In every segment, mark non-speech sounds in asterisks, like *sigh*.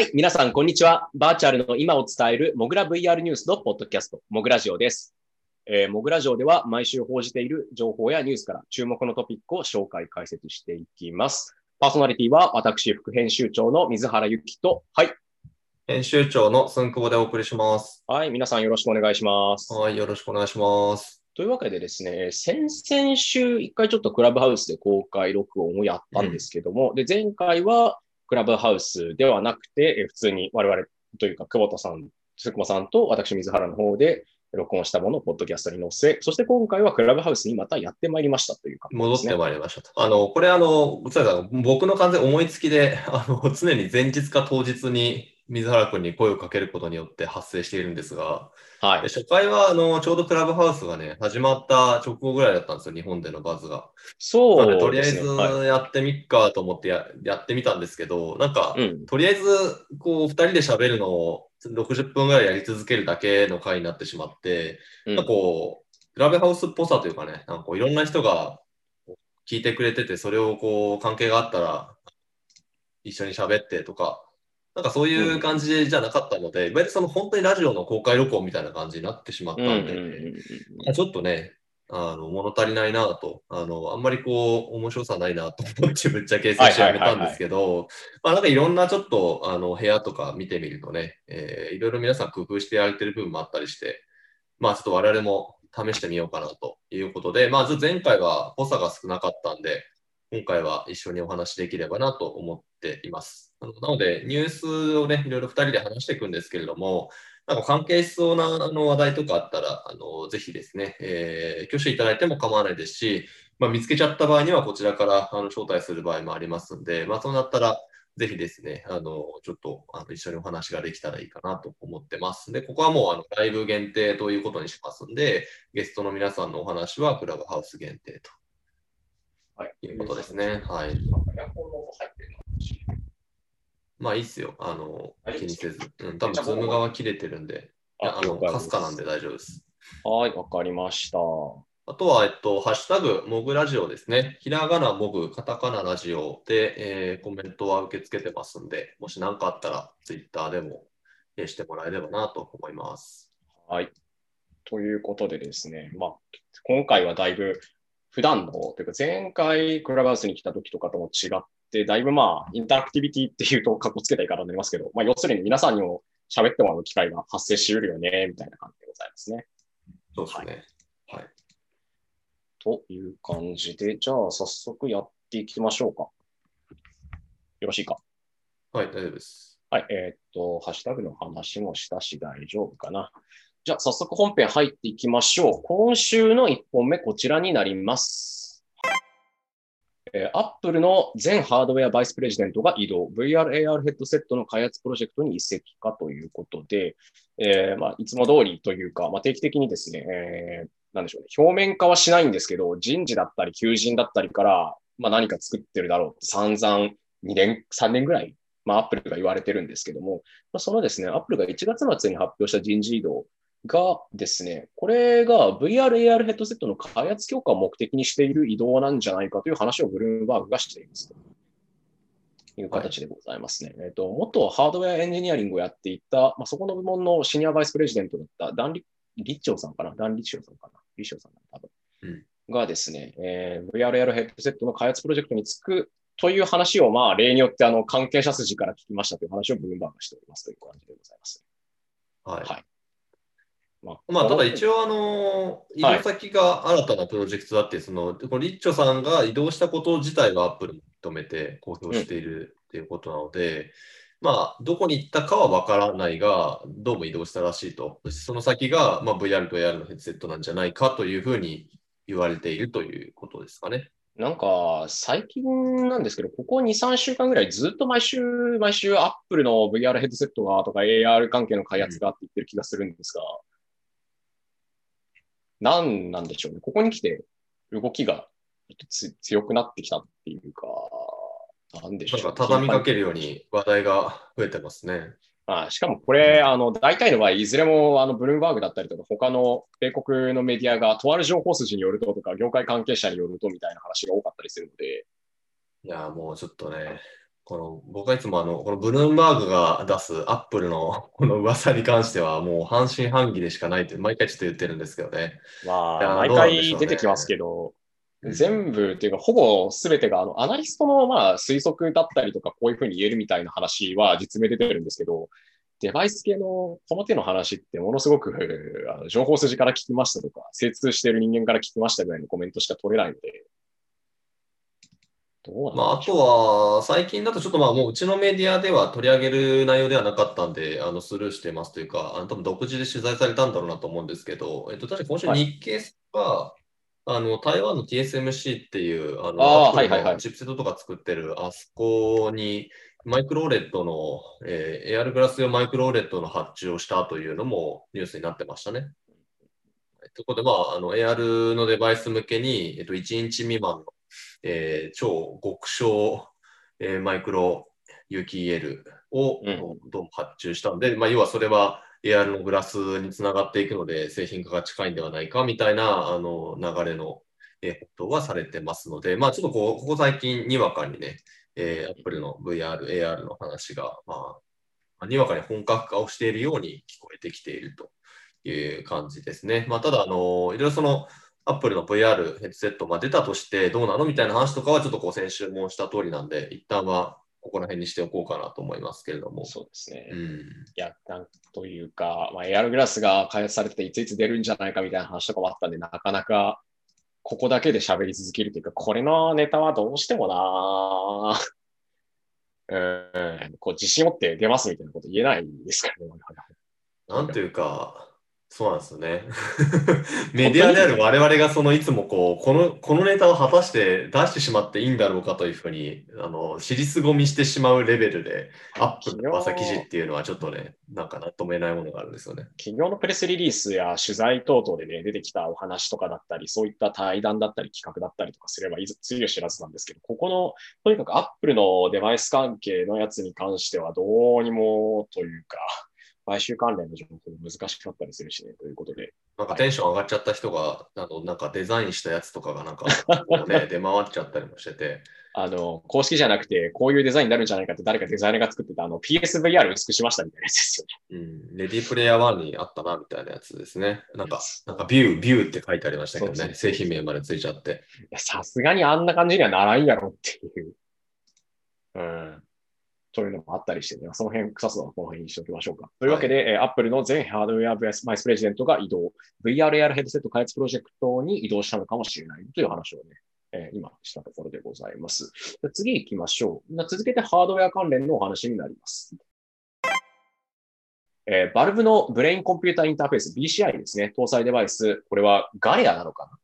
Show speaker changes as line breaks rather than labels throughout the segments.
はい、皆さん、こんにちは。バーチャルの今を伝える、モグラ VR ニュースのポッドキャスト、モグラジオです。えー、モグラジオでは毎週報じている情報やニュースから注目のトピックを紹介、解説していきます。パーソナリティは私、副編集長の水原ゆきと、はい。
編集長の寸久保でお送りします。
はい、皆さんよろしくお願いします。
はい、よろしくお願いします。
というわけでですね、先々週一回ちょっとクラブハウスで公開録音をやったんですけども、うん、で、前回はクラブハウスではなくて、普通に我々というか、久保田さん、須久間さんと私、水原の方で録音したものをポッドキャストに載せ、そして今回はクラブハウスにまたやってまいりましたというか、
ね、戻ってまいりましたと。あの、これあの、僕の完全思いつきで、あの、常に前日か当日に水原君に声をかけることによって発生しているんですが、
はい、
初回はあのちょうどクラブハウスがね、始まった直後ぐらいだったんですよ、日本でのバズが。
そうですね。
とりあえずやってみっかと思ってや,、やってみたんですけど、なんか、うん、とりあえずこう2人で喋るのを60分ぐらいやり続けるだけの回になってしまって、うん、なんかこう、クラブハウスっぽさというかね、なんかこういろんな人が聞いてくれてて、それをこう関係があったら一緒に喋ってとか、なんかそういう感じじゃなかったので、いわゆるその本当にラジオの公開録音みたいな感じになってしまったんで、ちょっとね、あの物足りないなとあの、あんまりこう面白さないなと思って *laughs* ぶっちゃけ接種やめたんですけど、まあなんかいろんなちょっとあの部屋とか見てみるとね、えー、いろいろ皆さん工夫してやれてる部分もあったりして、まあちょっと我々も試してみようかなということで、まあ前回は濃さが少なかったんで、今回は一緒にお話できればなと思っています。なので、ニュースをね、いろいろ2人で話していくんですけれども、なんか関係しそうなあの話題とかあったら、あのぜひですね、えー、挙手いただいても構わないですし、まあ、見つけちゃった場合にはこちらからあの招待する場合もありますんで、まあ、そうなったら、ぜひですね、あのちょっとあの一緒にお話ができたらいいかなと思ってます。で、ここはもうあのライブ限定ということにしますんで、ゲストの皆さんのお話はクラブハウス限定と。
はい、
いうことですね。はい。まあいいっすよ。あの、気にせず。うん、多分ズーム側切れてるんで、あの、かすかなんで大丈夫です。
はい、わかりました。
あとは、えっと、ハッシュタグ、モグラジオですね。ひらがな、モグ、カタカナラジオで、えー、コメントは受け付けてますんで、もし何かあったら、ツイッターでも、えしてもらえればなと思います。
はい。ということでですね、まあ、今回はだいぶ、普段の、というか前回クラブハウスに来た時とかとも違って、だいぶまあ、インタラクティビティっていうとかっこつけた言い方になりますけど、まあ、要するに皆さんにも喋ってもらう機会が発生しうるよね、みたいな感じでございますね。
そうですね。はい。はい、
という感じで、じゃあ早速やっていきましょうか。よろしいか？
はい、大丈夫です。
はい、えー、っと、ハッシュタグの話もしたし大丈夫かな。じゃあ、早速本編入っていきましょう。今週の1本目、こちらになります。えー、Apple の全ハードウェアバイスプレジデントが移動、VR、AR ヘッドセットの開発プロジェクトに移籍かということで、えーまあ、いつも通りというか、まあ、定期的にですね、えー、なんでしょうね、表面化はしないんですけど、人事だったり求人だったりから、まあ、何か作ってるだろうって散々2年、3年ぐらい、まあ、Apple が言われてるんですけども、まあ、そのですね、Apple が1月末に発表した人事異動がですね、これが VR、AR ヘッドセットの開発強化を目的にしている移動なんじゃないかという話をブルームバーグがしています。という形でございますね。はい、えっ、ー、と、元ハードウェアエンジニアリングをやっていた、まあ、そこの部門のシニアバイスプレジデントだったダンリ・リッチョウさんかな？ダン・リッチョウさんかな？リッチョウさんかな多分。
うん、
がですね、えー、VR、AR ヘッドセットの開発プロジェクトにつくという話を、まあ、例によってあの関係者筋から聞きましたという話をブルームバーグがしておりますという感じでございます。
はい、
はい
まあ、まあ、ただ一応、あの、移動先が新たなプロジェクトだって、その、このリッチョさんが移動したこと自体はアップルも認めて公表しているっていうことなので、うん、まあ、どこに行ったかはわからないが、どうも移動したらしいと。その先が、まあ、VR と AR のヘッドセットなんじゃないかというふうに言われているということですかね。
なんか、最近なんですけど、ここ2、3週間ぐらいずっと毎週、毎週、アップルの VR ヘッドセットがとか AR 関係の開発がって言ってる気がするんですが、うんなんなんでしょうね。ここに来て動きが強くなってきたっていうか、なんでしょう、
なんか畳みかけるように話題が増えてますね。
あしかもこれ、あの、大体の場合、いずれも、あの、ブルームバーグだったりとか、他の米国のメディアが、とある情報筋によるととか、業界関係者によるとみたいな話が多かったりするので。
いや、もうちょっとね、この僕はいつもあの、このブルームバーグが出すアップルのこの噂に関しては、もう半信半疑でしかないって、毎回ちょっと言ってるんですけどね。
まあ、毎回出てきますけど、全部っていうか、ほぼ全てが、あの、アナリストの、まあ、推測だったりとか、こういうふうに言えるみたいな話は実名出てるんですけど、デバイス系のこの手の話ってものすごくあの情報筋から聞きましたとか、精通している人間から聞きましたぐらいのコメントしか取れないので、
まあ、あとは、最近だとちょっとまあもううちのメディアでは取り上げる内容ではなかったんで、あのスルーしてますというか、あの多分独自で取材されたんだろうなと思うんですけど、えっと、確か今週日経は、あの台湾の TSMC っていう、あの、あはいはいはい、チップセットとか作ってる、あそこに、マイクローレットの、えー、エアルグラス用マイクローレットの発注をしたというのもニュースになってましたね。とことで、まあ、あの、AR のデバイス向けに、えっと、1インチ未満の、えー、超極小、えー、マイクロ有機 EL を、どうも発注したので、まあ、要はそれは、AR のグラスにつながっていくので、製品化が近いんではないかみたいなあの流れの、えことはされてますので、まあ、ちょっとこうここ最近、にわかにね、えー、Apple の VR、AR の話が、まあ、にわかに本格化をしているように聞こえてきているという感じですね。まあ、ただ、あのいろいろその Apple の VR ヘッドセット、まあ、出たとしてどうなのみたいな話とかはちょっとこう先週もした通りなんで、一旦はここら辺にしておこうかなと思いますけれども。
そうですね。うん、いや、なんというか、まあ、AR グラスが開発されてていついつ出るんじゃないかみたいな話とかもあったんで、なかなかここだけで喋り続けるというか、これのネタはどうしてもな *laughs* うん、こう自信持って出ますみたいなこと言えないですからね。
なんというか、そうなんですよね。*laughs* メディアである我々がそのいつもこう、この、このネタを果たして出してしまっていいんだろうかというふうに、あの、尻すぼみしてしまうレベルで、アップの朝記事っていうのはちょっとね、なんか納得えないものがあるんですよね。
企業のプレスリリースや取材等々でね、出てきたお話とかだったり、そういった対談だったり企画だったりとかすればいず、つゆ知らずなんですけど、ここの、とにかくアップルのデバイス関係のやつに関してはどうにもというか、買収関連の情報も難しかったりするしね、ということで。
なんかテンション上がっちゃった人が、あのなんかデザインしたやつとかがなんか、*laughs* ね、出回っちゃったりもしてて。
あの、公式じゃなくて、こういうデザインになるんじゃないかって誰かデザイナーが作ってた、あの、PSVR 薄くしましたみたいなやつです
よね。うん。レディープレイヤー1にあったな、みたいなやつですね。なんか、なんかビュー、ビューって書いてありましたけどね。製品名までついちゃって。
さすがにあんな感じにはならんやろっていう。うん。そういうのもあったりしてね、その辺、草津はこの辺にしておきましょうか。というわけで、はい、Apple の全ハードウェアバイスプレジデントが移動、VRAR ヘッドセット開発プロジェクトに移動したのかもしれないという話をね、えー、今したところでございます。次行きましょう。続けてハードウェア関連のお話になります。えー、バルブのブレインコンピュータインターフェース BCI ですね。搭載デバイス。これはガレアなのかな？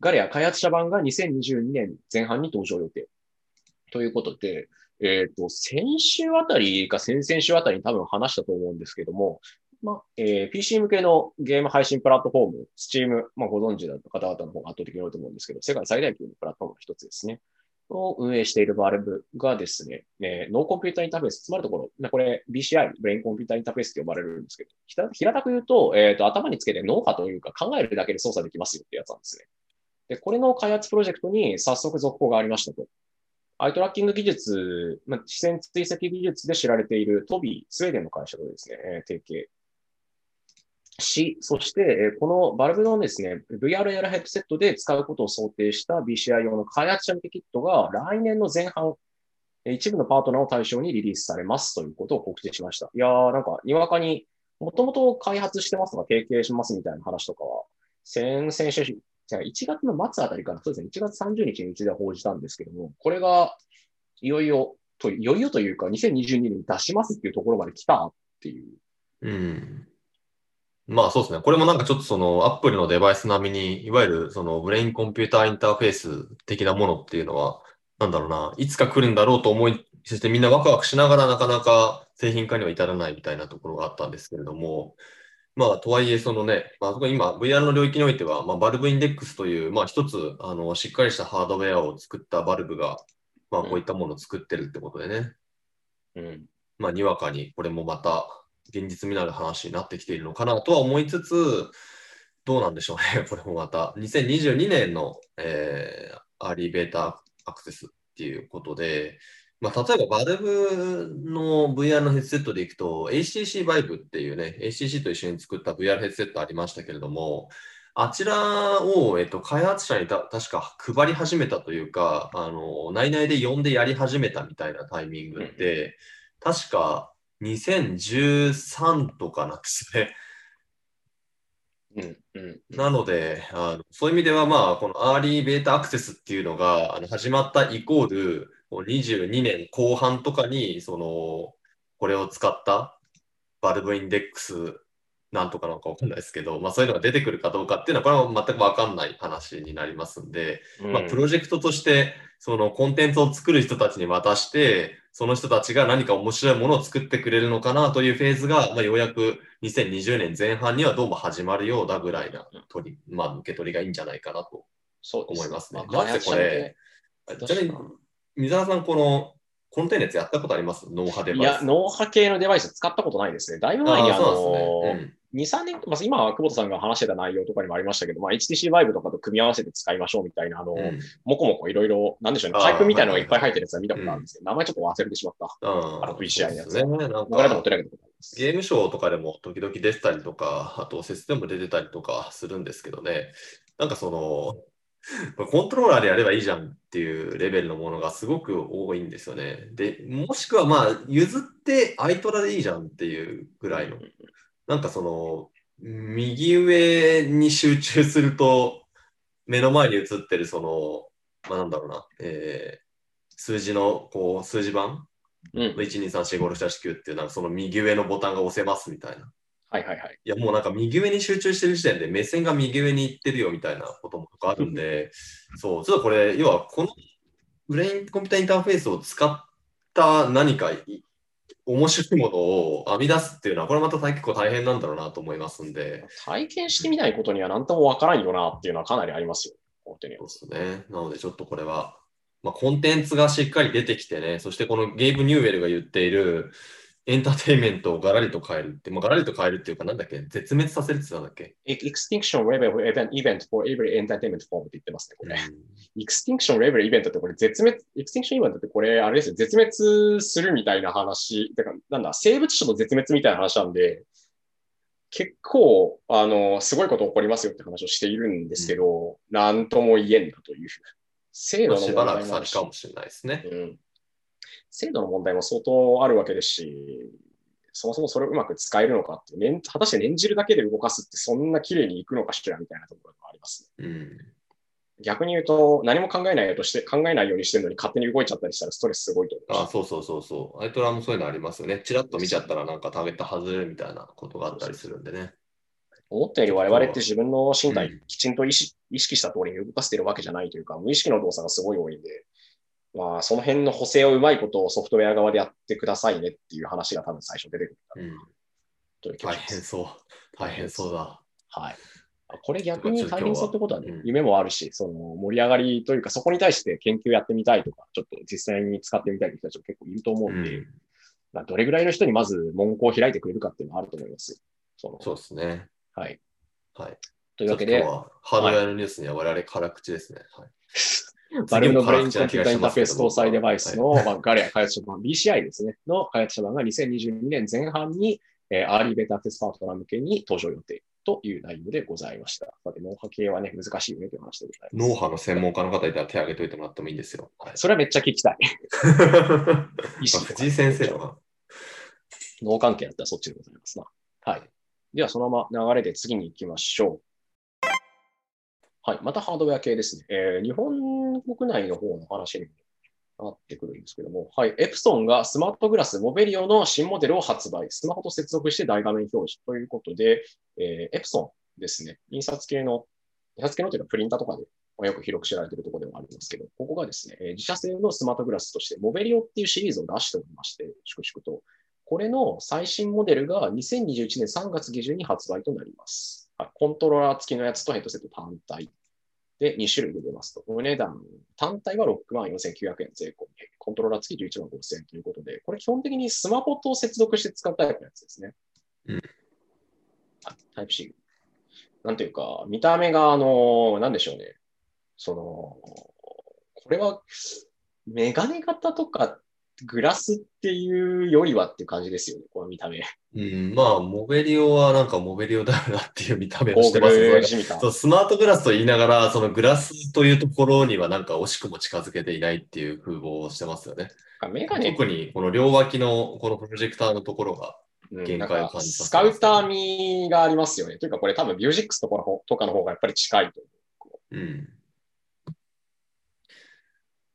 ガレア開発者版が2022年前半に登場予定。ということで、えっ、ー、と、先週あたりか先々週あたりに多分話したと思うんですけども、まあ、えー、PC 向けのゲーム配信プラットフォーム、Steam、まあ、ご存知だった方々の方が圧倒的に多いと思うんですけど、世界最大級のプラットフォームの一つですね。を運営しているバルブがですね、えー、ノーコンピュータインターフェース、つまるところ、これ BCI、ブレインコンピュータインターフェースって呼ばれるんですけど、平たく言うと、えっ、ー、と、頭につけて脳波というか考えるだけで操作できますよってやつなんですね。で、これの開発プロジェクトに早速続行がありましたと。アイトラッキング技術、まあ、視線追跡技術で知られているトビー、スウェーデンの会社とですね、えー、提携し、そして、えー、このバルブのですね、VRL ヘッドセットで使うことを想定した BCI 用の開発者向けキットが来年の前半、一部のパートナーを対象にリリースされますということを告知しました。いやー、なんか、にわかに、もともと開発してますとか提携しますみたいな話とかは、先々週じゃあ1月の末あたりから、そうですね、1月30日にうちで報じたんですけども、これがいよいよ、といよいよというか、2022年に出しますっていうところまで来たっていう。
うん。まあそうですね。これもなんかちょっとそのアップルのデバイス並みに、いわゆるそのブレインコンピューターインターフェース的なものっていうのは、なんだろうな、いつか来るんだろうと思い、そしてみんなワクワクしながらなかなか製品化には至らないみたいなところがあったんですけれども、まあ、とはいえ、そのね、まあ、今、VR の領域においては、まあ、バルブインデックスという、まあ、一つ、あの、しっかりしたハードウェアを作ったバルブが、まあ、こういったものを作ってるってことでね。
うん。
まあ、にわかに、これもまた、現実味のある話になってきているのかなとは思いつつ、どうなんでしょうね、*laughs* これもまた。2022年の、えー、アーリーベータアクセスっていうことで、まあ、例えば、バルブの VR のヘッドセットでいくと、HTC Vive っていうね、HTC と一緒に作った VR ヘッドセットありましたけれども、あちらを、えっと、開発者にた確か配り始めたというか、あの内々で呼んでやり始めたみたいなタイミングで、うん、確か2013とかなんですね。
うんうん、
なのであの、そういう意味では、まあ、このアーリーベータアクセスっていうのがあの始まったイコール、22年後半とかに、その、これを使ったバルブインデックスなんとかなのかわかんないですけど、まあ、そういうのが出てくるかどうかっていうのは、これは全くわかんない話になりますんで、うん、まあ、プロジェクトとして、そのコンテンツを作る人たちに渡して、その人たちが何か面白いものを作ってくれるのかなというフェーズが、まあ、ようやく2020年前半にはどうも始まるようだぐらいな取り、まあ、受け取りがいいんじゃないかなと思いますね。すまあ、なぜこれ、ちなみに水原さん、このコンテンツやったことあります？脳波デバイス。いや、
脳波系のデバイス使ったことないですね。だいぶ前にあのー、ねうん、2、3年、まあ、今、久保田さんが話してた内容とかにもありましたけど、まあ、HTC Vive とかと組み合わせて使いましょうみたいな、あの、うん、もこもこいろいろ、なんでしょうね、パイプみたいなのがいっぱい入ってるやつは見たことあるんですけど、名前ちょっと忘れてしまった。あの VCI のやつ。ね、なんか
ゲームショーとかでも時々出てたりとか、あと、説でも出てたりとかするんですけどね、なんかその、*laughs* コントローラーでやればいいじゃんっていうレベルのものがすごく多いんですよね。で、もしくはまあ、譲ってアイトラでいいじゃんっていうぐらいの。なんかその、右上に集中すると、目の前に映ってるその、まあなんだろうな、えー、数字の、こう、数字版、うん、1、2、3、4、5、6、7、9っていう、なんかその右上のボタンが押せますみたいな。
はいはいはい。
いや、もうなんか右上に集中してる時点で目線が右上に行ってるよみたいなこともあるんで、そう、ちょっとこれ、要はこのブレインコンピュータインターフェースを使った何か面白いものを編み出すっていうのは、これまた結構大変なんだろうなと思いますんで。
体験してみないことには何ともわからんよなっていうのはかなりありますよ。本当に。
そうですね。なのでちょっとこれは、まあ、コンテンツがしっかり出てきてね、そしてこのゲーム・ニューウェルが言っている、エンターテインメントをガラリと変えるって、まあ、ガラリと変えるっていうか、なんだっけ？絶滅させるって言ったんだっけ
?Extinction Level Event for Every Entertainment Form って言ってますね、これ。Extinction Level Event ってこれ絶滅、Extinction Event ってこれ、あれですよ、絶滅するみたいな話、だからなんだ、生物種の絶滅みたいな話なんで、結構、あの、すごいこと起こりますよって話をしているんですけど、うん、なんとも言えんだという。
制度の問題もあるし。しばらく先かもしれないですね。
うん制度の問題も相当あるわけですし、そもそもそれをうまく使えるのかって、ね、果たして念じるだけで動かすってそんな綺麗にいくのかしらみたいなところがあります、
ね、うん、
逆に言うと、何も考えないようとして、考えないようにしてるのに勝手に動いちゃったりしたらストレスすごいと思
う。あそうそうそうそう。アイトラもそういうのありますよね。ちらっと見ちゃったらなんかターゲット外れるみたいなことがあったりするんでね。
思ったより我々って自分の身体きちんと意識,、意識した通りに動かせてるわけじゃないというか、無意識の動作がすごい多いんで、まあ、その辺の補正をうまいことをソフトウェア側でやってくださいねっていう話が多分最初出てくる
うん、大変そう。大変そうだ。
はい。これ逆に大変そうってことはね、は夢もあるし、その盛り上がりというか、そこに対して研究やってみたいとか、ちょっと実際に使ってみたいという人たちも結構いると思うんで、うん、まあ、どれぐらいの人にまず門戸を開いてくれるかっていうのはあると思います。
そのそうですね。
はい。
はい。
というわけで、
ハードウェアのニュースには我々辛口ですね。はい *laughs*
バルブのブレインコンピュータインターフェース搭載デバイスの、まあ、ガレア開発者版 BCI ですね、の開発者版が2022年前半に、えー、アーリーベータアクセスパートナー向けに登場予定という内容でございました。さて、脳波系はね、難しいよねという話でござい
ます。脳波の専門家の方いたら手を挙げといてもらってもいいんですよ。
はい、それはめっちゃ聞きたい。*laughs*
藤井先生は
脳関係だったらそっちでございますな。はい。では、そのまま流れで次に行きましょう。はい。またハードウェア系ですね。えー、日本国内の方の話になってくるんですけども、はい。エプソンがスマートグラスモベリオの新モデルを発売。スマホと接続して大画面表示ということで、えー、エプソンですね。印刷系の、印刷系のというのはプリンターとかでよく広く知られているところではありますけど、ここがですね、自社製のスマートグラスとしてモベリオっていうシリーズを出しておりまして、粛々と。これの最新モデルが2021年3月下旬に発売となります。コントローラー付きのやつとヘッドセット単体で2種類で出ますと。お値段、単体は6万4900円税込み、コントローラー付き11万5000円ということで、これ基本的にスマホと接続して使うタイプのやつですね。
うん。
タイプ C。なんていうか、見た目が、あの、なんでしょうね。その、これは、メガネ型とかっグラスっていうよりはっていう感じですよね、この見た目。
うん、まあ、モベリオはなんかモベリオだなっていう見た目をしてますそうスマートグラスと言いながら、そのグラスというところにはなんか惜しくも近づけていないっていう風貌をしてますよね。メガネ特にこの両脇のこのプロジェクターのところが限界を感じ
させ、ね、スカウター味がありますよね。というかこれ多分ビュージックスとかのとかの方がやっぱり近いと
思う。うん。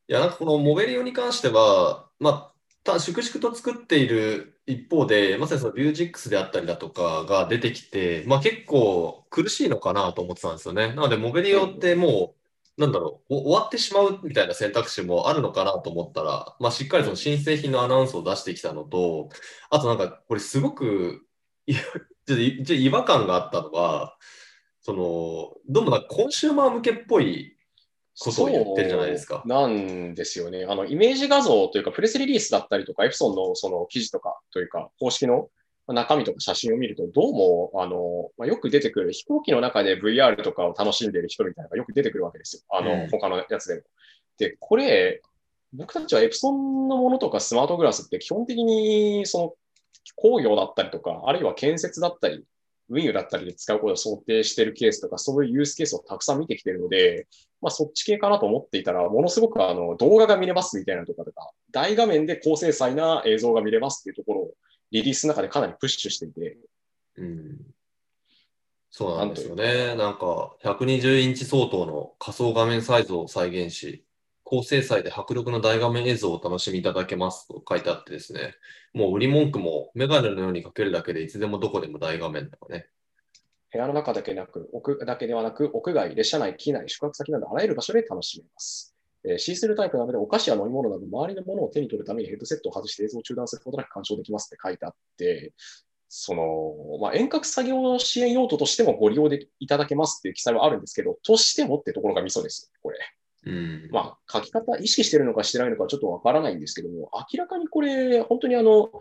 いや、なんかこのモベリオに関しては、まあ、た粛々と作っている一方で、まさにそのビュージックスであったりだとかが出てきて、まあ、結構苦しいのかなと思ってたんですよね。なので、モベリオってもう、なんだろう、終わってしまうみたいな選択肢もあるのかなと思ったら、まあ、しっかりその新製品のアナウンスを出してきたのと、あとなんか、これすごく、ちょっと違和感があったのは、その、どうもなんコンシューマー向けっぽいことを言ってるじゃないですか。
なんですよね。あの、イメージ画像というか、プレスリリースだったりとか、エプソンのその記事とかというか、公式の中身とか写真を見ると、どうも、あの、まあ、よく出てくる飛行機の中で VR とかを楽しんでいる人みたいなのがよく出てくるわけですよ。あの、うん、他のやつでも。で、これ、僕たちはエプソンのものとかスマートグラスって基本的に、その、工業だったりとか、あるいは建設だったり、運輸だったりで使うことを想定しているケースとか、そういうユースケースをたくさん見てきているので、まあ、そっち系かなと思っていたら、ものすごくあの動画が見れますみたいなとかとか、大画面で高精細な映像が見れますっていうところをリリースの中でかなりプッシュしていて。
うん、そうなんですよね。なんか、120インチ相当の仮想画面サイズを再現し、高精細で迫力の大画面映像をお楽しみいただけますと書いてあってですね、もう売り文句もメガネのようにかけるだけでいつでもどこでも大画面とかね。
部屋の中だけなく、屋だけではなく、屋外、列車内、機内、宿泊先などあらゆる場所で楽しめます。えー、シースルータイプなので、お菓子や飲み物など、周りのものを手に取るためにヘッドセットを外して映像を中断することなく鑑賞できますって書いてあって、その、まあ、遠隔作業支援用途としてもご利用でいただけますっていう記載はあるんですけど、としてもってところがミソです、これ。
うん、
まあ、書き方、意識してるのかしてないのかちょっとわからないんですけども、明らかにこれ、本当にあの、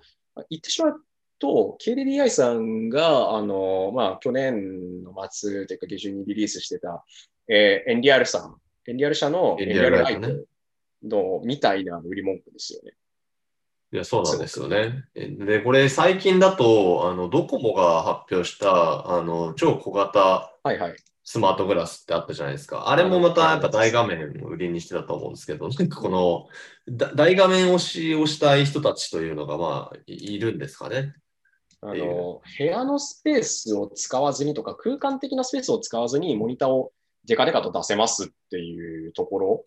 言ってしまうと、KDDI さんが、あの、まあ、去年の末というか下旬にリリースしてた、えー、NDR さん、NDR 社の NDR ライトのみたいな売り文句ですよね。
いや、そうなんですよね。で、これ最近だと、あの、ドコモが発表した、あの、超小型
はいはい。
スマートグラスってあったじゃないですか。あれもまたやっぱ大画面を売りにしてたと思うんですけど、なんかこの大画面押しをしたい人たちというのがまあいるんですかね。
あの部屋のスペースを使わずにとか空間的なスペースを使わずにモニターをデカデカと出せますっていうところ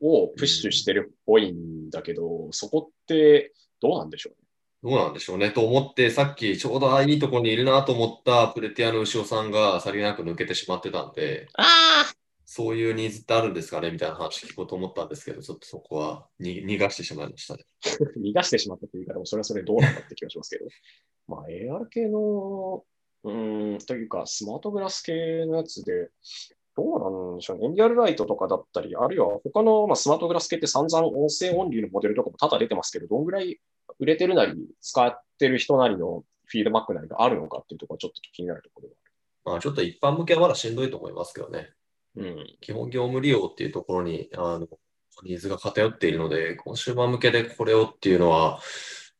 をプッシュしてるっぽいんだけど、うん、そこってどうなんでしょうね。
どうなんでしょうねと思って、さっきちょうどいいところにいるなと思ったプレティアの牛尾さんがさりげなく抜けてしまってたんで、
あ
そういうニーズってあるんですかね？みたいな話聞こうと思ったんですけど、ちょっとそこは逃がしてしまいましたね。*laughs*
逃がしてしまったという言い方もそれはそれどうなんだって気がしますけど、*laughs* まあ AR 系の、うん、というかスマートグラス系のやつで、どうなんでしょうね。エンディアルライトとかだったり、あるいは他の、まあ、スマートグラス系って散々音声オンリーのモデルとかも多々出てますけど、どんぐらい売れてるなり、使ってる人なりのフィードバックなりがあるのかっていうところはちょっと気になるところ
まあ、ちょっと一般向けはまだしんどいと思いますけどね。
うん、
基本業務利用っていうところにあのニーズが偏っているので、コンシューマー向けでこれをっていうのは、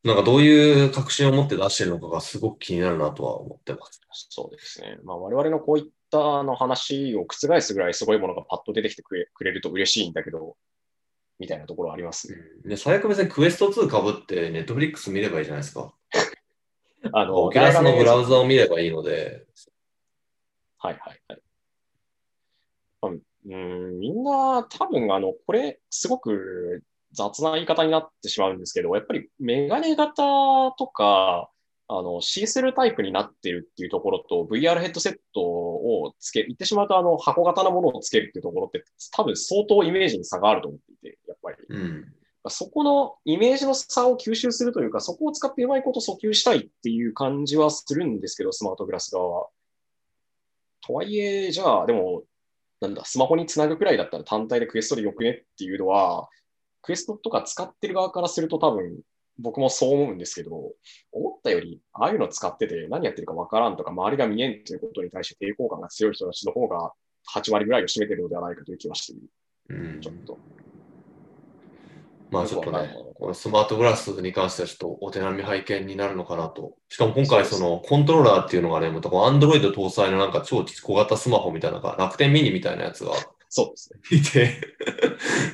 なんかどういう確信を持って出してるのかがすごく気になるなとは思ってます。
そうですね。まあ、我々のこういったの話を覆すぐらいすごいものがパッと出てきてくれくれると嬉しいんだけど、みたいなところあります、ね。
で最悪別にクエスト2かぶってネットフリックス見ればいいじゃないですか。
あの、
オキラスのブラウザを見ればいいので。
はいはいはい。うん、みんな多分あの、これすごく雑な言い方になってしまうんですけど、やっぱりメガネ型とか、あの、シースルータイプになってるっていうところと、VR ヘッドセットをつけ、言ってしまうと、あの、箱型のものをつけるっていうところって、多分相当イメージに差があると思ってぱり。
うん、
そこのイメージの差を吸収するというか、そこを使ってうまいこと訴求したいっていう感じはするんですけど、スマートグラス側は。とはいえ、じゃあ、でも、なんだ、スマホにつなぐくらいだったら単体でクエストでよくねっていうのは、クエストとか使ってる側からすると多分僕もそう思うんですけど、思ったより、ああいうの使ってて何やってるかわからんとか、周りが見えんということに対して抵抗感が強い人たちの方が8割ぐらいを占めてるのではないかという気はしている。
うん、
ちょっと。
まあちょっとね、このスマートグラスに関してはちょっとお手並み拝見になるのかなと。しかも今回そのコントローラーっていうのがね、またこの Android 搭載のなんか超小型スマホみたいな、楽天ミニみたいなやつが
そうですね。*laughs*
いて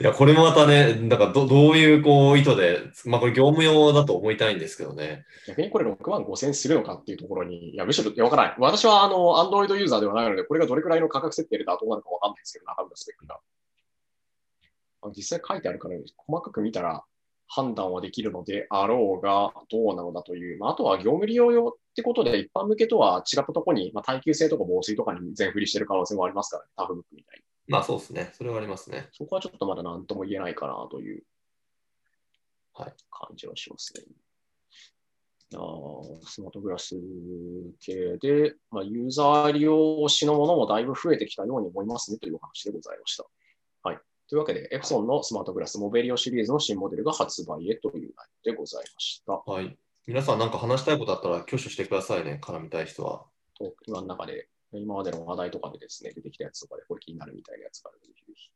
いや、これもまたね、なんかどどういうこう意図で、まあこれ業務用だと思いたいんですけどね。
逆にこれ6万5千するのかっていうところに、いや、むしろ、いや、わからない。私はあの、Android ユーザーではないので、これがどれくらいの価格設定で妥当なのかわかんないですけど、中身のスペックが。実際書いてあるから、細かく見たら判断はできるのであろうが、どうなのだという。まあ、あとは業務利用用ってことで、一般向けとは違ったところに、まあ、耐久性とか防水とかに全振りしてる可能性もありますからね、タフブックみたいに。
まあそうですね。それはありますね。
そこはちょっとまだ何とも言えないかなという感じはしますね。はい、あスマートグラス系で、まあ、ユーザー利用推しのものもだいぶ増えてきたように思いますねというお話でございました。はい。というわけで、エプソンのスマートグラスモベリオシリーズの新モデルが発売へという内容でございました。
はい。皆さん何か話したいことあったら挙手してくださいね、絡みたい人は。
トークの中で今までの話題とかでですね、出てきたやつとかでこれ気になるみたいなやつがあるので、ぜひぜひ。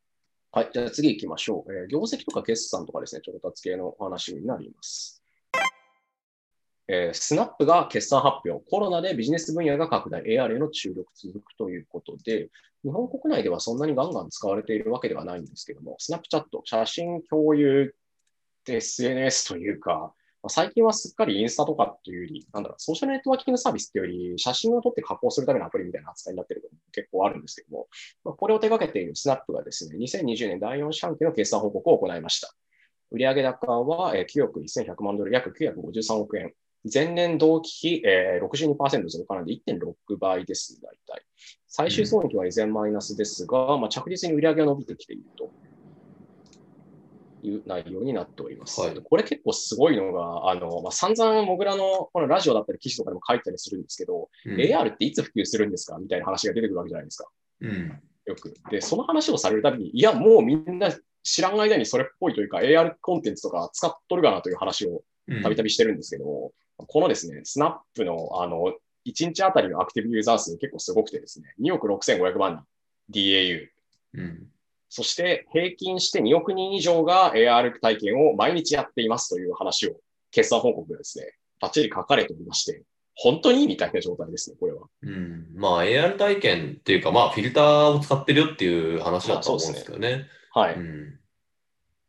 はい、じゃあ次行きましょう。えー、業績とか決算とかですね、調達系の話になります。えー、スナップが決算発表、コロナでビジネス分野が拡大、AR への注力続くということで、日本国内ではそんなにガンガン使われているわけではないんですけども、スナップチャット、写真共有で SNS というか、まあ、最近はすっかりインスタとかっていうより、なんだろう、ソーシャルネットワーキングサービスっていうより、写真を撮って加工するためのアプリみたいな扱いになってるのも結構あるんですけども、まあ、これを手掛けているスナップがですね、2020年第4四半期の決算報告を行いました。売上高は9億1100万ドル、約953億円。前年同期比、えー、62%増加なんで1.6倍です、大体。最終損益は依然マイナスですが、うん、まあ、着実に売上が伸びてきていると。いう内容になっております。はい、これ結構すごいのが、あの、まあ、散々、モグラのこのラジオだったり記事とかでも書いたりするんですけど、うん、AR っていつ普及するんですかみたいな話が出てくるわけじゃないですか。
うん、
よく。で、その話をされるたびに、いや、もうみんな知らん間にそれっぽいというか、AR コンテンツとか使っとるかなという話をたびたびしてるんですけど、うん、このですね、スナップの、あの、1日あたりのアクティブユーザー数結構すごくてですね、2億6500万人 DAU。
うん
そして平均して2億人以上が AR 体験を毎日やっていますという話を決算報告でですね、バッチリ書かれておりまして、本当にみたいな状態ですね、これは。
うん。まあ AR 体験っていうか、まあフィルターを使ってるよっていう話だと思うんですけどね。ね
はい。
うん、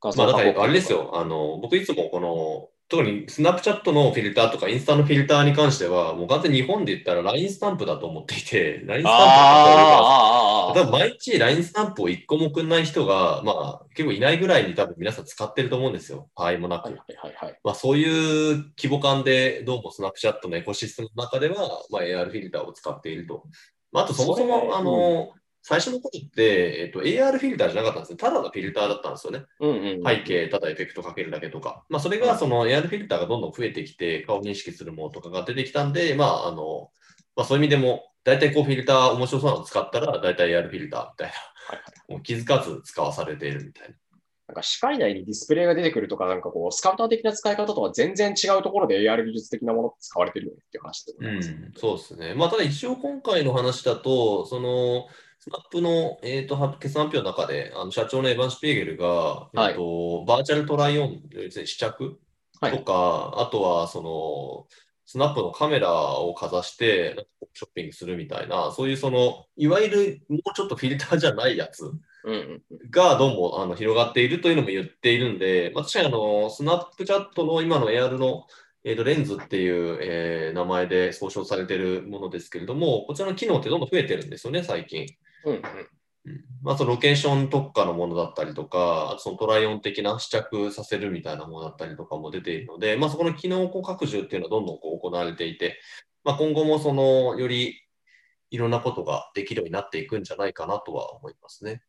まあだからあれですよ、あの、僕いつもこの特にスナップチャットのフィルターとかインスタのフィルターに関しては、もう完全に日本で言ったら LINE スタンプだと思っていて、LINE スタンプだと毎日 LINE スタンプを1個もくんない人が、まあ結構いないぐらいに多分皆さん使ってると思うんですよ。はいもなく。はい
はいはい、
まあそういう規模感でどうもスナップチャットのエコシステムの中では、まあ、AR フィルターを使っていると。まあ、あとそもそも、あの、うん最初のことって、えっと、AR フィルターじゃなかったんですね。ただのフィルターだったんですよね。
うんうん
背景、ただエフェクトかけるだけとか。まあ、それがその AR フィルターがどんどん増えてきて、顔認識するものとかが出てきたんで、まあ、あの、まあ、そういう意味でも、大体こうフィルター面白そうなの使ったら、大体 AR フィルターみたいな、はいはい、もう気づかず使わされているみたいな。
なんか視界内にディスプレイが出てくるとか、なんかこう、スカウター的な使い方とは全然違うところで AR 技術的なものって使われてるよねっていう話でございます、うん、
そうですね。まあ、ただ一応今回の話だと、その、スナップの、えーと、決算発表の中で、あの社長のエヴァン・シュピーゲルが、はい、えーと、 virtual try-on、試着とか、はい、あとはそのスナップのカメラをかざしてショッピングするみたいな、そういうその、いわゆるもうちょっとフィルターじゃないやつがどうもあの広がっているというのも言っているんで、まあ、確かにあのスナップチャットの今の AR のえー、とレンズっていう、えー、名前で総称されているものですけれども、こちらの機能ってどんどん増えてるんですよね、最近。
うんうん
まあ、そのロケーション特化のものだったりとか、そのトライオン的な試着させるみたいなものだったりとかも出ているので、まあ、そこの機能こう拡充っていうのはどんどんこう行われていて、まあ、今後もそのよりいろんなことができるようになっていくんじゃないかなとは思いますね。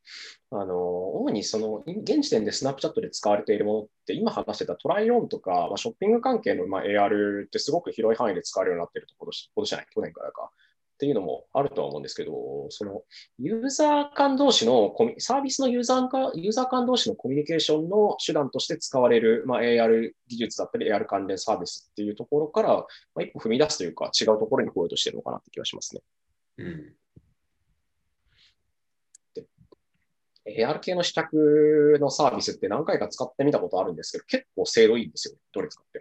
あの主にその現時点でスナップチャットで使われているものって、今話してたトライオンとか、まあ、ショッピング関係のまあ AR ってすごく広い範囲で使われるようになっているところ、今年じゃない、去年からか。っていうのもあるとは思うんですけど、そのユーザー間同士のコミ、サービスのユーザーか、ユーザー間同士のコミュニケーションの手段として使われる、まあ、AR 技術だったり AR 関連サービスっていうところから、まあ、一歩踏み出すというか、違うところに来ようとしてるのかなって気がしますね。
うん
AR 系の試着のサービスって何回か使ってみたことあるんですけど、結構精度いいんですよ。どれ使って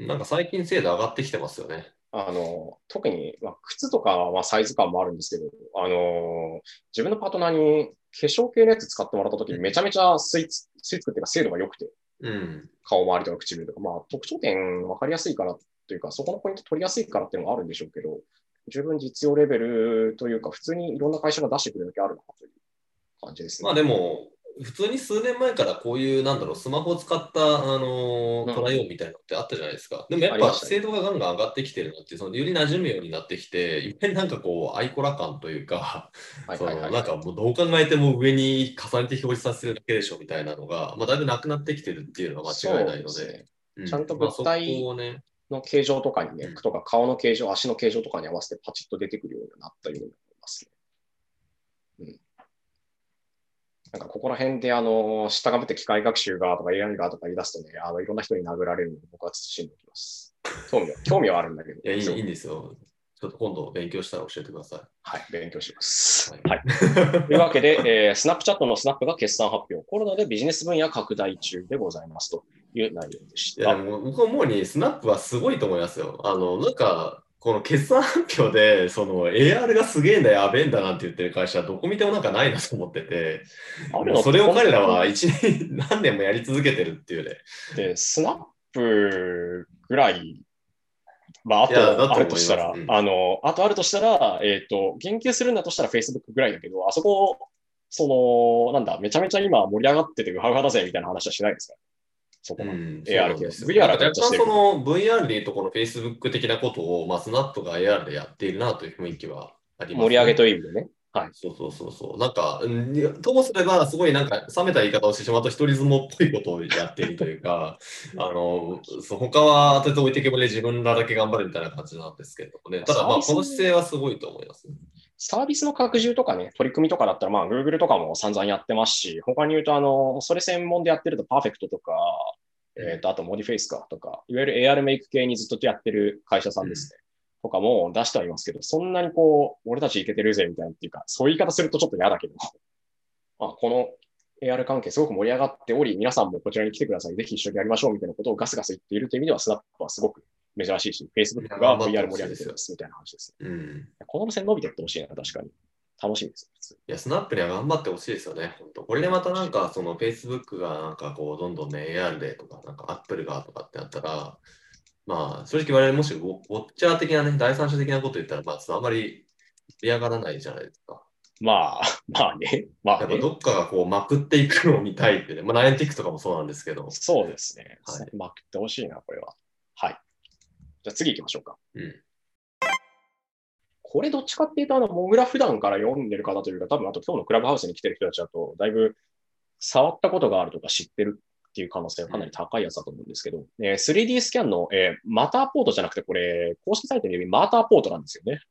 も。なんか最近精度上がってきてますよね。
あの、特に、まあ、靴とかはまあサイズ感もあるんですけど、あの、自分のパートナーに化粧系のやつ使ってもらった時にめちゃめちゃ吸いつ、吸い付くっていうか精度が良くて、
うん、
顔周りとか唇とか、まあ特徴点分かりやすいからというか、そこのポイント取りやすいからっていうのがあるんでしょうけど、十分実用レベルというか、普通にいろんな会社が出してくれるだけあるなという感じですね。
まあでも、普通に数年前からこういう、なんだろう、スマホを使った、あのー、 try-on みたいなのってあったじゃないですか。でもやっぱ精度がガンガン上がってきてるなって、そのより馴染むようになってきて、いっぺんなんかこう、アイコラ感というか、そのなんかもうどう考えても上に重ねて表示させるだけでしょみたいなのが、まあ、だいぶなくなってきてるっていうのは間違いないので。
ちゃんと物体の形状とかにね、うん、とか顔の形状、足の形状とかに合わせてパチッと出てくるようになったように思いますね。なんかここら辺で、あの、下がぶって機械学習がとか AI がとか言い出すとね、あの、いろんな人に殴られるので僕は慎んでおきます。興味は、*laughs* 興味はあるんだけど。
いやいい、いいんですよ。ちょっと今度勉強したら教えてください。
はい、勉強します。はい。はい、*laughs* というわけで、えー、スナップチャットのスナップが決算発表。コロナでビジネス分野拡大中でございますという内容でした。いや、
もう僕は思うに、スナップはすごいと思いますよ。あの、なんか、この決算発表で、その AR がすげえんだやべえんだなんて言ってる会社はどこ見てもなんかないなと思ってて、それを彼らは一年、何年もやり続けてるっていうね。
で、スナップぐらい、まあ、あとあるとしたら、うん、あの、あとあるとしたら、えっ、ー、と、言及するんだとしたら Facebook ぐらいだけど、あそこ、その、なんだ、めちゃめちゃ今盛り上がっててウハウハだぜみたいな話はしないですか？そこの AR 系です。VR
若干その VR でいうとこの Facebook 的なことを、まあ、スナップが AR でやっているなという雰囲気はあります、ね、
盛り上げという意味でね。はい。
そうそうそうそう。なんか、ともすれば、すごいなんか、冷めた言い方をしてしまうと、一人相撲っぽいことをやっているというか、*laughs* あの、そう、他は当てておいてけぼりで自分らだけ頑張るみたいな感じなんですけどね。ただ、まあ、この姿勢はすごいと思います、ね。
サービスの拡充とかね、取り組みとかだったら、まあ、Google とかも散々やってますし、他に言うと、あの、それ専門でやってると、パーフェクトとか、えっ、ー、と、あと、モディフェイスかとか、いわゆる AR メイク系にずっとやってる会社さんですね。とかも出してはいますけど、そんなにこう、俺たちいけてるぜみたいなっていうか、そういう言い方するとちょっと嫌だけど、*laughs* あこの AR 関係すごく盛り上がっており、皆さんもこちらに来てください。ぜひ一緒にやりましょうみたいなことをガスガス言っているという意味では、スナップはすごく珍しいし、Facebook が VR 盛り上げてるみたいな話です
ね。うん、
この路線伸びていってほしいな、確かに。楽しみです。
いや、スナップには頑張ってほしいですよね。本当これでまたなんか、その Facebook がなんかこう、どんどんね、AR でとか、なんか Apple がとかってなったら、まあ、正直我々もしウォッチャー的なね、第三者的なこと言ったら、まあ、あんまり盛り上がらないじゃないですか。
まあ、*laughs* まあね。まあ、
ね、やっぱどっかがこうまくっていくのを見たいってね。まあ、ナインティックとかもそうなんですけど。
そうですね。はい、まくってほしいな、これは。はい。じゃあ次行きましょうか。
うん。
これどっちかっていうと、あの、モグラ普段から読んでる方というか、多分あと今日のクラブハウスに来てる人たちだと、だいぶ触ったことがあるとか知ってるっていう可能性がかなり高いやつだと思うんですけど、うん、えー、3D スキャンの、えー、マターポートじゃなくて、これ、公式サイトによりマーターポートなんですよね。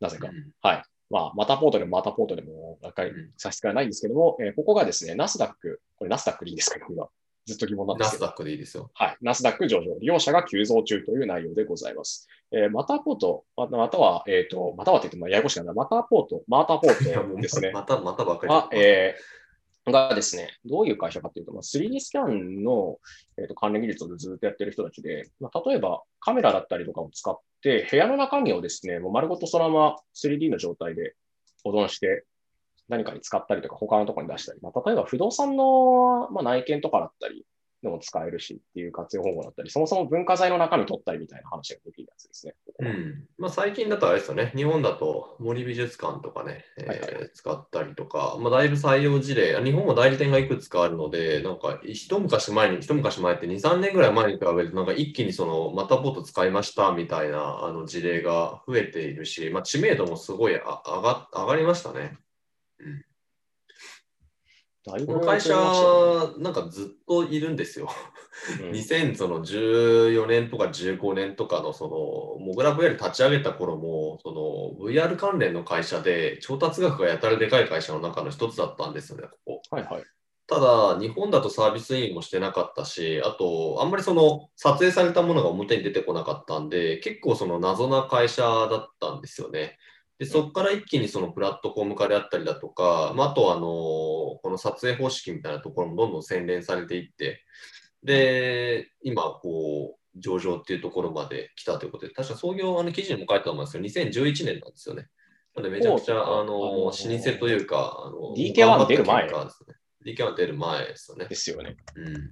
なぜか。うん、はい。まあ、マターポートでもマターポートでも、わかり、差し支えないんですけども、えー、ここがですね、ナスダック、これナスダックでいいですかね、今。ずっと疑問なんですけ
ど。ナスダックでいいですよ。
はい。ナスダック上場、利用者が急増中という内容でございます。えー、マターポート、または、えっ、ー、と、またはって言ってもややこしいな、マターポート、マーターポートですね。
また、またばか
り。えー、がですね、どういう会社かというと、まあ、3D スキャンの、えーと、関連技術をずっとやってる人たちで、まあ、例えばカメラだったりとかを使って、部屋の中身をですね、もう丸ごとそのまま 3D の状態で保存して何かに使ったりとか、他のところに出したり、まあ、例えば不動産の、まあ、内見とかだったり、でも使えるしっていう活用方法だったり、そもそも文化財の中身取ったりみたいな話ができるやつですね。
うんまあ、最近だとあれですよね、日本だと森美術館とかね、えーはいはい、使ったりとか、まあ、だいぶ採用事例、日本も代理店がいくつかあるので、なんか一昔前に、一昔前って2、3年ぐらい前に比べると、なんか一気にそのまたポート使いましたみたいなあの事例が増えているし、まあ、知名度もすごいあ上が上がりましたね。うんこの会社、なんかずっといるんですよ。うん、2014年とか15年とかのそのモグラ VR 立ち上げた頃もその VR 関連の会社で調達額がやたらでかい会社の中の一つだったんですよね、こ
こ。はいはい、
ただ、日本だとサービスインもしてなかったし、あと、あんまりその撮影されたものが表に出てこなかったんで、結構その謎な会社だったんですよね。ででそこから一気にそのプラットフォーム化であったりだとか、まあ、あとあのこの撮影方式みたいなところもどんどん洗練されていって、で、今、こう、上場っていうところまで来たということで、確か創業、あの記事にも書いてありますけど、2011年なんですよね。なので、めちゃくちゃ、あの、老舗というか、あの、
DK1 出る前
ですね。DK1 出る前ですよね。
ですよね。
うん。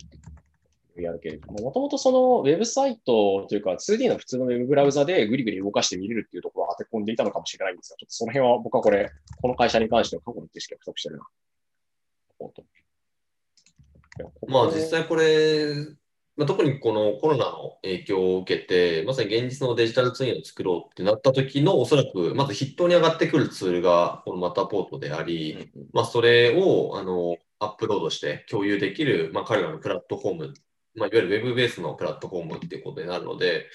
やるけれども、もともとそのウェブサイトというか 2D の普通のウェブブラウザでぐりぐり動かして見れるっていうところを当て込んでいたのかもしれないんですが、ちょっとその辺は僕はこれ、この会社に関しては過去の知識が不足してるな。
まあ実際これ、まあ、特にこのコロナの影響を受けて、まさに現実のデジタルツインを作ろうってなった時のおそらくまず筆頭に上がってくるツールがこのマタポートであり、うんうん、まあ、それをあのアップロードして共有できる、まあ、彼らのプラットフォームまあ、いわゆる Web ベースのプラットフォームっていうことになるので、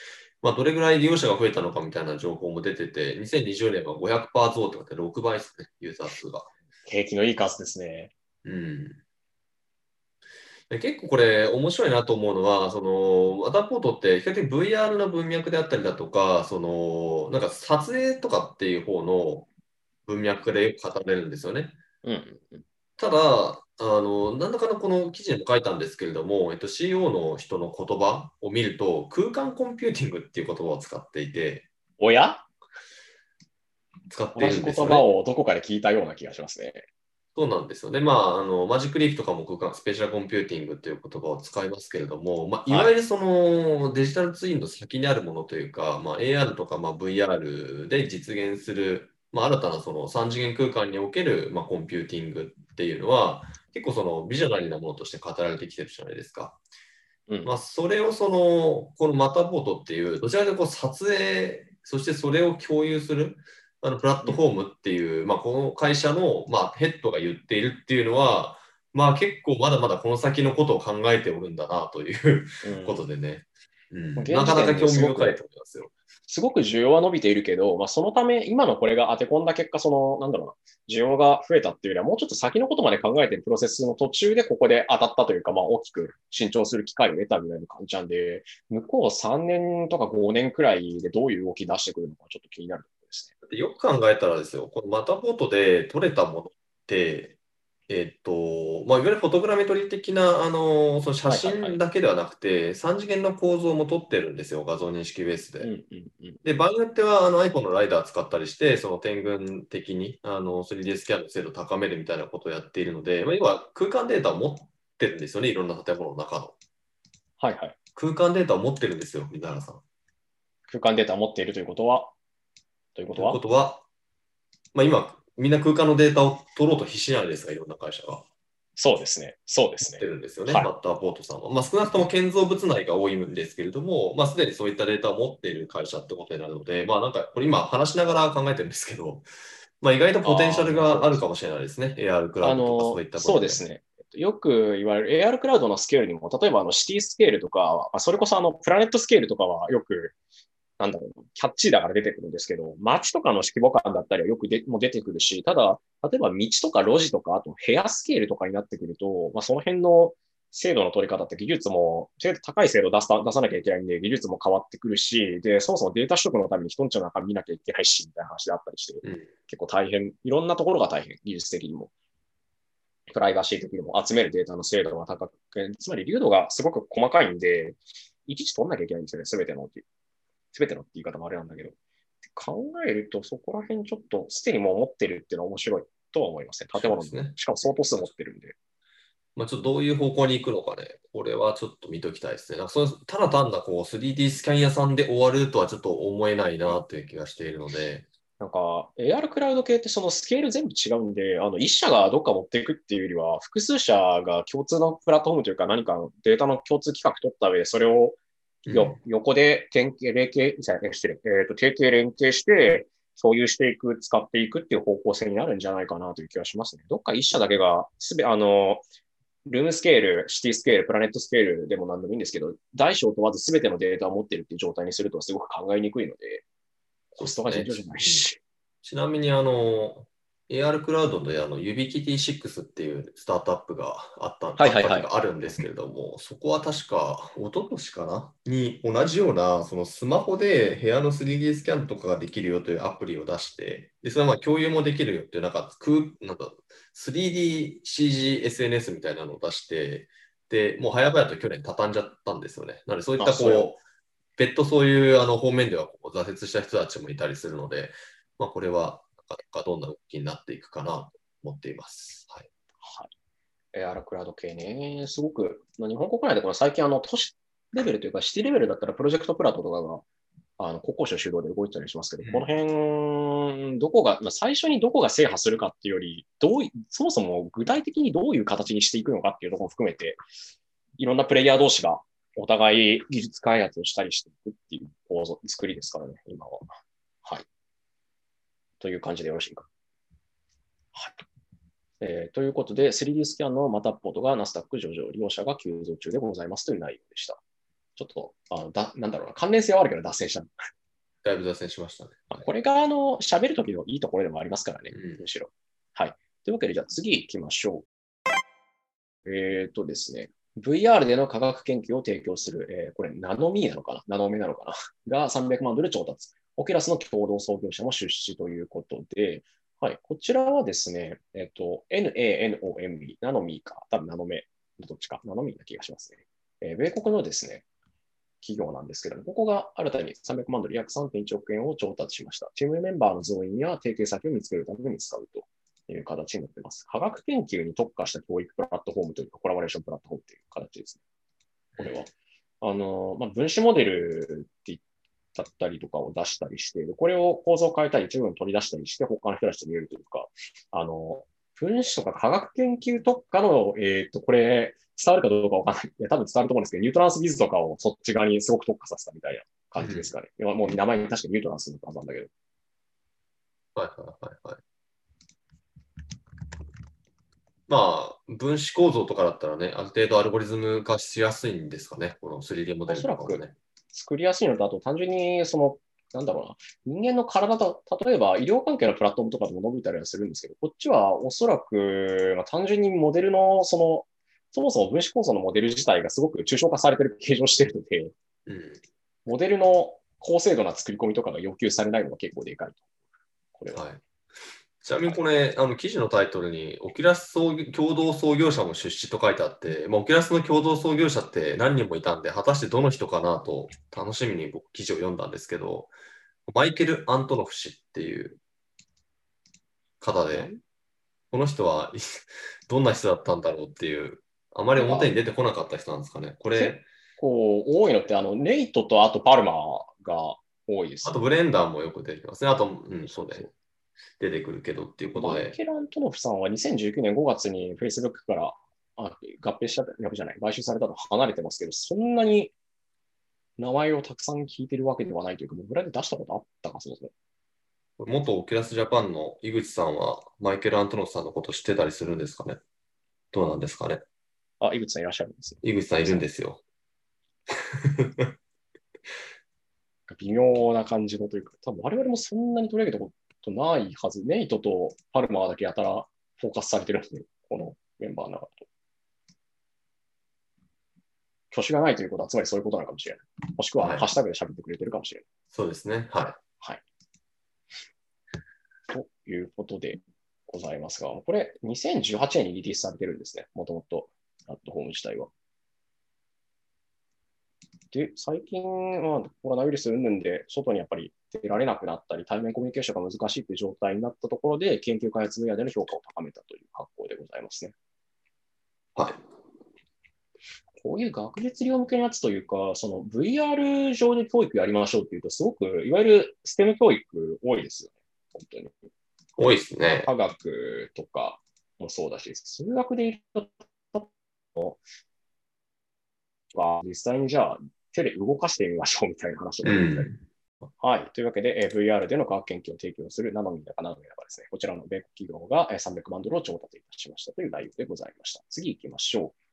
まあ、どれぐらい利用者が増えたのかみたいな情報も出てて、2020年は500%増って6倍ですね、ユーザー数が。
景気のいい数です
ね。うん。結構これ面白いなと思うのは、その、ワターポートって比較的 VR の文脈であったりだとか、その、なんか撮影とかっていう方の文脈でよく語れるんですよね。
うん、
ただ、あの、何らかのこの記事にも書いたんですけれども、えっと、CEO の人の言葉を見ると、空間コンピューティングっていう言葉を使っていて、
おや？
使っているん
ですよ、ね、言葉をどこかで聞いたような気がしますね。
そうなんですよね。まあ、あのマジックリープとかも空間 spatial computing っていう言葉を使いますけれども、まあ、いわゆるその、はい、デジタルツインの先にあるものというか、まあ、AR とかまあ VR で実現する、まあ、新たなその3次元空間におけるまあコンピューティングっていうのは、結構そのビジョナリーなものとして語られてきてるじゃないですか。うん、まあ、それをその、このマタボートっていう、どちらかというと撮影、そしてそれを共有する、あのプラットフォームっていう、うん、まあ、この会社の、まあ、ヘッドが言っているっていうのは、まあ結構まだまだこの先のことを考えておるんだなということでね、うん、なかなか興味深いと思いますよ。
すごく需要は伸びているけど、まあ、そのため、今のこれが当て込んだ結果、その、なんだろうな、需要が増えたっていうよりは、もうちょっと先のことまで考えてるプロセスの途中でここで当たったというか、まあ、大きく伸長する機会を得たぐらいの感じなんで、向こう3年とか5年くらいでどういう動き出してくるのか、ちょっと気になるところです
ね。よく考えたらですよ、このマタボートで取れたものって、えっと、まあ、いわゆるフォトグラメトリー的な、あの、その写真だけではなくて、3次元の構造も撮ってるんですよ、画像認識ベースで。うんうんうん、で、場合によっては、あの、iPhone のライダー使ったりして、その点群的に、あの、3D スキャンの精度を高めるみたいなことをやっているので、まあ、要は空間データを持ってるんですよね、いろんな建物の中の。
はいはい。
空間データを持ってるんですよ、水原さん。
空間データを持っているということは？ということは？
ということは、まあ、今、みんな空間のデータを取ろうと必死なんですが、いろんな会社が。
そうですね。そうですね。
てるんですよね、はい、バッターポートさんは。まあ、少なくとも建造物内が多いんですけれども、まあ、すでにそういったデータを持っている会社ってことになるので、まあ、なんか、これ今話しながら考えてるんですけど、まあ、意外とポテンシャルがあるかもしれないですね。AR クラウドとかそういった
そうですね。よく言われる AR クラウドのスケールにも、例えばあのシティスケールとか、それこそあのプラネットスケールとかはよくなんだろう、キャッチーだから出てくるんですけど、街とかの規模感だったりはよくでも出てくるし、ただ、例えば道とか路地とか、あと部屋スケールとかになってくると、まあ、その辺の精度の取り方って技術も、高い精度を出さ出さなきゃいけないんで、技術も変わってくるし、で、そもそもデータ取得のために人んちの中見なきゃいけないし、みたいな話であったりして、うん、結構大変、いろんなところが大変、技術的にも。プライバシー的にも集めるデータの精度が高く、つまり流度がすごく細かいんで、いちいち取んなきゃいけないんですよね、すべてのすべてのって言い方もあれなんだけど、考えるとそこら辺ちょっとすでにもう持ってるっていうのは面白いとは思いますね。建物で、ね、しかも相当数持ってるんで。
まあ、ちょっとどういう方向に行くのかね、これはちょっと見ときたいですね。なんかそただ単なこう 3D スキャン屋さんで終わるとはちょっと思えないなという気がしているので。
なんか AR クラウド系ってそのスケール全部違うんで、あの一社がどっか持っていくっていうよりは、複数社が共通のプラットフォームというか何かのデータの共通規格取った上で、それをよ横で連携、連携、失礼、えっ、ー、と、提携連携して、共有していく、使っていくっていう方向性になるんじゃないかなという気がしますね。どっか一社だけが、すべ、あの、ルームスケール、シティスケール、プラネットスケールでも何でもいいんですけど、大小問わず全てのデータを持っているっていう状態にするとすごく考えにくいので、コストが尋常じゃないし。
ちなみに、あの、AR クラウドであの YubiKitty6 っていうスタートアップがあった
はいはいはい、
あるんですけれども、そこは確か一昨年かな？に同じようなそのスマホで部屋の 3D スキャンとかができるよというアプリを出して、でそれはまあ共有もできるよっていうなんか空なんか 3DCGSNS みたいなのを出して、でもう早々と去年畳んじゃったんですよね。なのでそういったこう、別途そういうあの方面ではこう挫折した人たちもいたりするので、まあ、これはなかなかどんな動きになっていくかなと思っています。はい。
はい。エアラクラウド系ね、すごく、まあ、日本国内でこの最近あの都市レベルというかシティレベルだったらプロジェクトプラットとかがあの国交省主導で動いてたりしますけど、うん、この辺、どこが、まあ、最初にどこが制覇するかっていうより、どうそもそも具体的にどういう形にしていくのかっていうところも含めて、いろんなプレイヤー同士がお互い技術開発をしたりしていくっていう構造、作りですからね、今は。はい。という感じでよろしいか。はい。えー、ということで、3D スキャンのまたポートがナスダック上場、利用者が急増中でございますという内容でした。ちょっと、あのだなんだろうな、関連性はあるけど脱線した。
だいぶ脱線しましたね。*laughs*
これが、あの、喋るときのいいところでもありますからね、うん、むしろ。はい。というわけで、じゃあ次行きましょう。えっ、ー、とですね、VR での科学研究を提供する、えー、これ、ナノミーなのかな？ナノメなのかな？が300万ドル調達。オキラスの共同創業者も出資ということで、はい、こちらはですね、えっ、と、NANOME、ナノミーか、多分ナノメ、どっちか、ナノミーな気がしますね。えー、米国のですね、企業なんですけども、ここが新たに300万ドル約3.1億円を調達しました。チームメンバーの増員や提携先を見つけるために使うという形になっています。科学研究に特化した教育プラットフォームというか、コラボレーションプラットフォームという形ですね。これは。あの、まあ、分子モデルって言ったりとかを出したりして、これを構造を変えたり、一部に取り出したりして、他の人たちと見えるというか、あの、分子とか科学研究特化の、えっ、ー、と、これ、伝わるかどうかわかんない。いや、多分伝わると思うんですけど、ニュートランスビズとかをそっち側にすごく特化させたみたいな感じですかね。うん、もう名前に確かにニュートランスのはずなんだけど。
はいはいはいはい。まあ、分子構造とかだったらね、ある程度アルゴリズム化しやすいんですかね、この 3D モデルとか
もね。作りやすいのと、あと単純にその、なんだろうな、人間の体と、例えば医療関係のプラットフォームとかでも伸びたりはするんですけど、こっちはおそらく、まあ、単純にモデルの、その、そもそも分子構造のモデル自体がすごく抽象化されてる形状してるので、うん、モデルの高精度な作り込みとかが要求されないのが結構でかいと。これは。はい
ちなみにこれ、あの記事のタイトルに、オキュラス共同創業者も出資と書いてあって、まあ、オキュラスの共同創業者って何人もいたんで、果たしてどの人かなと楽しみに僕記事を読んだんですけど、マイケル・アントノフ氏っていう方で、この人は *laughs* どんな人だったんだろうっていう、あまり表に出てこなかった人なんですかね。これ。
こう多いのって、あのネイトとあとパルマが多いです、
あとブレンダーもよく出てきますね。あと、うん、そうね。出てくるけどっていうことで。
マイケル・アントノフさんは2019年5月に Facebook からあ合併した、合併じゃない、買収されたと離れてますけど、そんなに名前をたくさん聞いてるわけではないというか、もう裏で出したことあったかそうですね。
元オキュラスジャパンの井口さんは、マイケル・アントノフさんのこと知ってたりするんですかねどうなんですかね
あ、井口さんいらっしゃるんです
井口さんいるんですよ。*laughs*
微妙な感じのというか、多分我々もそんなに取り上げたことないはず。ネイトとパルマーだけやたらフォーカスされてるんで、このメンバーの中と。挙手がないということは、つまりそういうことなのかもしれない。もしくは、ハッシュタグで喋ってくれてるかもしれない。
そうですね。はい。
はい。ということでございますが、これ、2018年にリリースされてるんですね。もともと、プラットフォーム自体は。で、最近はコロナウイルス云々で外にやっぱり出られなくなったり、対面コミュニケーションが難しいという状態になったところで、研究開発分野での評価を高めたという格好でございますね。
はい。
こういう学術量向けのやつというか、その VR 上で教育やりましょうっていうと、すごく、いわゆる STEM 教育多いですよね。本当に。
多いですね。
科学とかもそうだし、数学で言うと、は実際にじゃあ手で動かしてみましょうみたいな話をたり、うんはい。というわけで、え VR での科学研究を提供するナノームだかナノミだかですね、こちらの米国企業が300万ドルを調達いたしましたという内容でございました。次行きましょう。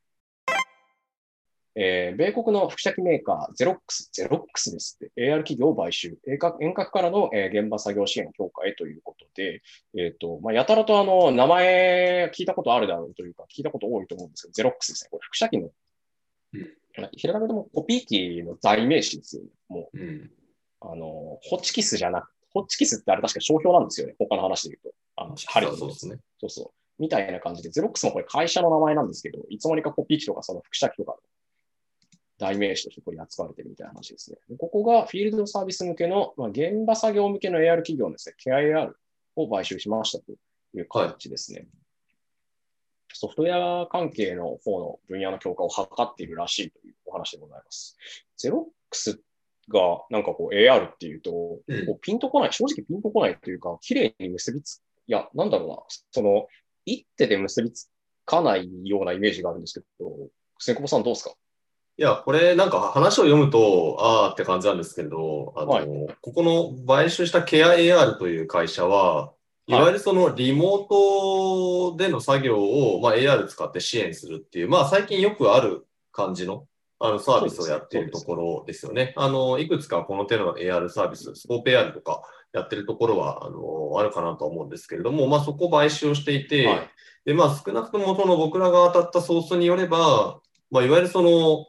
えー、米国の複写機メーカー、ゼロックス、ゼロックスですって、AR 企業を買収、遠隔遠隔からの、えー、現場作業支援強化へということで、えっ、ー、と、まあ、やたらとあの、名前聞いたことあるだろうというか、聞いたこと多いと思うんですけど、ゼロックスですね。これ、副写機の、うん、ひらがなでもコピー機の代名詞ですよね。もう、うん、あの、ホチキスじゃなく、ホチキスってあれ確か商標なんですよね。他の話で言うと。あの、
ハリウッドですね。
そうそう。みたいな感じで、ゼロックスもこれ会社の名前なんですけど、いつの間にかコピー機とかその副写機とか代名詞としてここに扱われてるみたいな話ですね。ここがフィールドサービス向けの、まあ、現場作業向けの AR 企業ですね、KIR を買収しましたという形ですね。はい、ソフトウェア関係の方の分野の強化を図っているらしいというお話でございます。ゼロックスがなんかこう AR っていうと、こうピンとこない、正直ピンとこないというか、綺麗に結びつ、いや、なんだろうな、その、一手で結びつかないようなイメージがあるんですけど、千久保さんどうですか？
いや、これなんか話を読むと、ああって感じなんですけど、あの、はい、ここの買収したケア AR という会社は、い。わゆるそのリモートでの作業を、まあ、AR 使って支援するっていう、まあ最近よくある感じのあのサービスをやっているところですよね。あの、いくつかこの手の AR サービス、スコープ AR とかやってるところは、あの、あるかなと思うんですけれども、まあそこを買収をしていて、はい、で、まあ少なくともその僕らが当たったソースによれば、まあいわゆるその、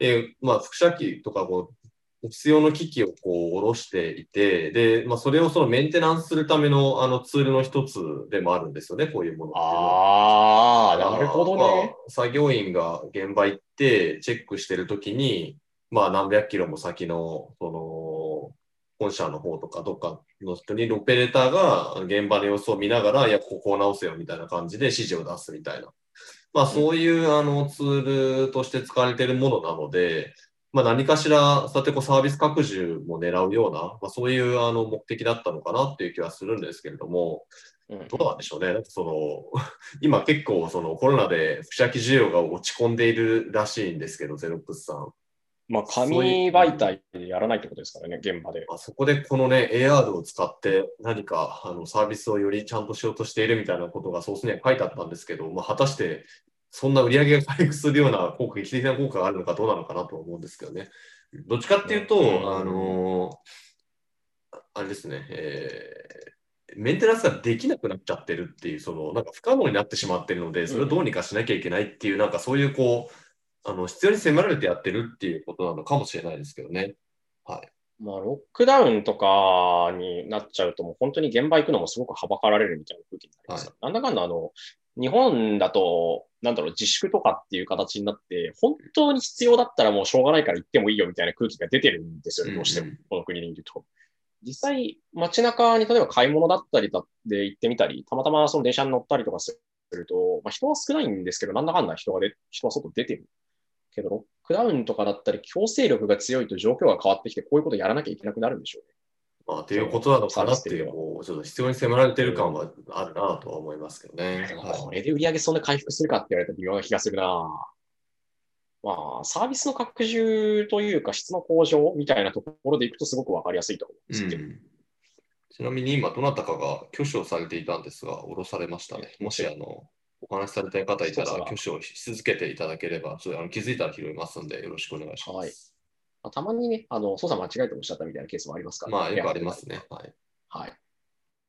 えー、まあ輻射機とかこう、必要の機器をこう下ろしていて、で、まあ、それをそのメンテナンスするためのあのツールの一つでもあるんですよね、こういうもの
ああ、なるほどね、
まあ、作業員が現場行ってチェックしてるときに、まあ、何百キロも先の、その、本社の方とかどっかの人にオペレーターが現場の様子を見ながら、いや、ここを直せよみたいな感じで指示を出すみたいな。まあ、そういうあのツールとして使われているものなので、まあ、何かしら、そうやってこうサービス拡充も狙うような、まあ、そういうあの目的だったのかなっていう気はするんですけれども、どうなんでしょうね。その *laughs* 今結構そのコロナで不写機需要が落ち込んでいるらしいんですけど、ゼロックスさん。
まあ、紙媒体でやらないってことですからね、現場で。
あそこでこのね、AR を使って何かあのサービスをよりちゃんとしようとしているみたいなことがソースには書いてあったんですけど、まあ、果たしてそんな売り上げが回復するような効果、劇的な効果があるのかどうなのかなと思うんですけどね。どっちかっていうと、あのー、あれですね、えー、メンテナンスができなくなっちゃってるっていう、その、なんか不可能になってしまってるので、それをどうにかしなきゃいけないっていう、なんかそういうこう、あの、必要に迫られてやってるっていうことなのかもしれないですけどね。はい。
まあ、ロックダウンとかになっちゃうと、もう本当に現場行くのもすごくはばかられるみたいな空気になります。はい、なんだかんだ、あの、日本だと、なんだろう、自粛とかっていう形になって、本当に必要だったらもうしょうがないから行ってもいいよみたいな空気が出てるんですよね、どうしても、この国にいると。実際、街中に例えば買い物だったりで行ってみたり、たまたまその電車に乗ったりとかすると、まあ、人は少ないんですけど、なんだかんだ人がで人は外出てる。けど、ロックダウンとかだったり、強制力が強いと状況が変わってきて、こういうことやらなきゃいけなくなるんでしょうね。
まあ、っていうことなのかなっていう、もうちょっと必要に迫られてる感はあるなとは思いますけどね。
これで売り上げそんな回復するかって言われたら微妙な気がするな。まあ、サービスの拡充というか質の向上みたいなところでいくとすごくわかりやすいと思うんですけど、うん。
ちなみに今、どなたかが挙手をされていたんですが、降ろされましたね。もし、あの、お話しされたい方いたら、挙手をし続けていただければ、ちょっとあの気づいたら拾いますので、よろしくお願いします。はい
まあ、たまにね、あの操作間違えておっしゃったみたいなケースもありますから、
ね、まあ、よくありますね。はい。
はい。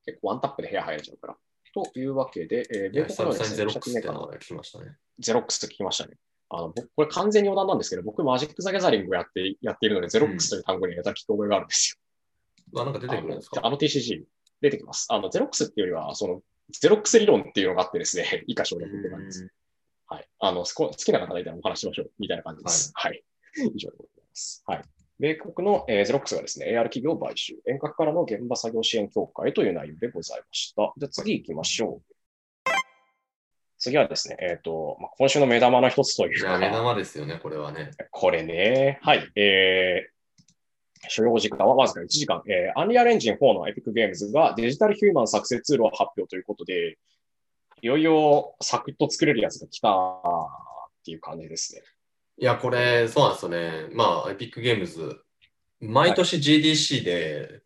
結構ワンタップで部屋入れちゃうから。というわけで、
えー、米国のですね、ゼロックスって聞きましたね。
ゼロックスって聞きましたね。あの僕これ完全に余談なんですけど、僕、マジック・ザ・ギャザリングをやってやっているので、ゼロックスという単語に得た聞き覚えがあるんです
よ。あ、なんか出てくるんですか？
あの TCG 出てきます。あの、ゼロックスっていうよりは、その、ゼロックス理論っていうのがあってですね、*laughs* 以下省略って感じです。はい。あの、好きな方がいたらお話しましょう、みたいな感じです。はい。はい、以上でございます。はい。米国の、えー、ゼロックスがですね、AR 企業を買収、遠隔からの現場作業支援協会という内容でございました。じゃあ次行きましょう。次はですね、えっ、ー、と、まあ、今週の目玉の一つというか。
目玉ですよね、これはね。
これね。はい。えー、所要時間はわずか1時間。えー、アンリアルエンジン4のエピックゲームズがデジタルヒューマン作成ツールを発表ということで、いよいよサクッと作れるやつが来たっていう感じですね。
いや、これ、そうなんですよね。まあ、エピックゲームズ、毎年 GDC で、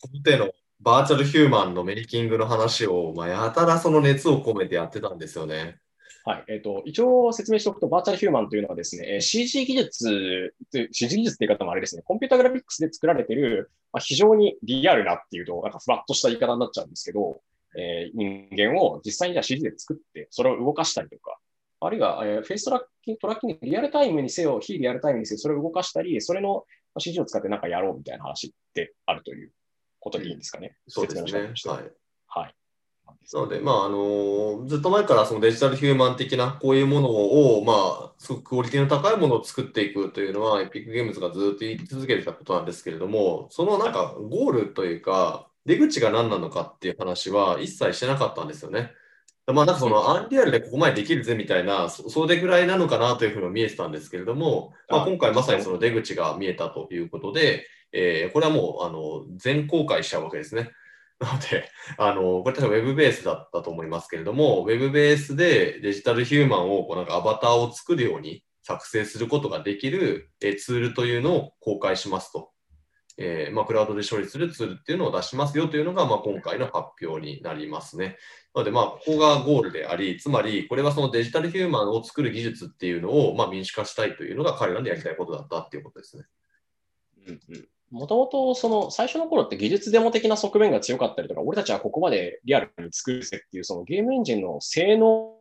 この手のバーチャルヒューマンのメリキングの話を、まあ、やたらその熱を込めてやってたんですよね。
はい。えっ、ー、と、一応説明しておくと、バーチャルヒューマンというのはですね、CG 技術、CG 技術って言い方もあれですね、コンピュータグラフィックスで作られている、まあ、非常にリアルなっていうと、なんかふわっとした言い方になっちゃうんですけど、えー、人間を実際にじゃあ CG で作って、それを動かしたりとか、あるいは、えー、フェイストラッキング、トラッキング、リアルタイムにせよ、非リアルタイムにせよ、それを動かしたり、それの CG を使ってなんかやろうみたいな話ってあるということでいいんですかね？
そうですね。
はい。はい
なので、まああのずっと前からそのデジタルヒューマン的なこういうものを、まあ、すごくクオリティの高いものを作っていくというのは、エピックゲームズがずっと言い続けてたことなんですけれども、そのなんかゴールというか、出口が何なのかっていう話は一切してなかったんですよね。まあ、なんかそのアンリアルでここまでできるぜみたいな、それぐらいなのかなというふうに見えてたんですけれども、まあ、今回まさにその出口が見えたということで、えー、これはもうあの全公開しちゃうわけですね。*laughs* なので、あのこれ確か Web ベースだったと思いますけれども、Web ベースでデジタルヒューマンをこうなんかアバターを作るように作成することができるえツールというのを公開しますと。えーまあ、クラウドで処理するツールっていうのを出しますよというのが、まあ、今回の発表になりますね。なので、まあ、ここがゴールであり、つまり、これはそのデジタルヒューマンを作る技術っていうのを、まあ、民主化したいというのが彼らのやりたいことだったっていうことですね。
うんうんもともとその最初の頃って技術デモ的な側面が強かったりとか、俺たちはここまでリアルに作るぜっていうそのゲームエンジンの性能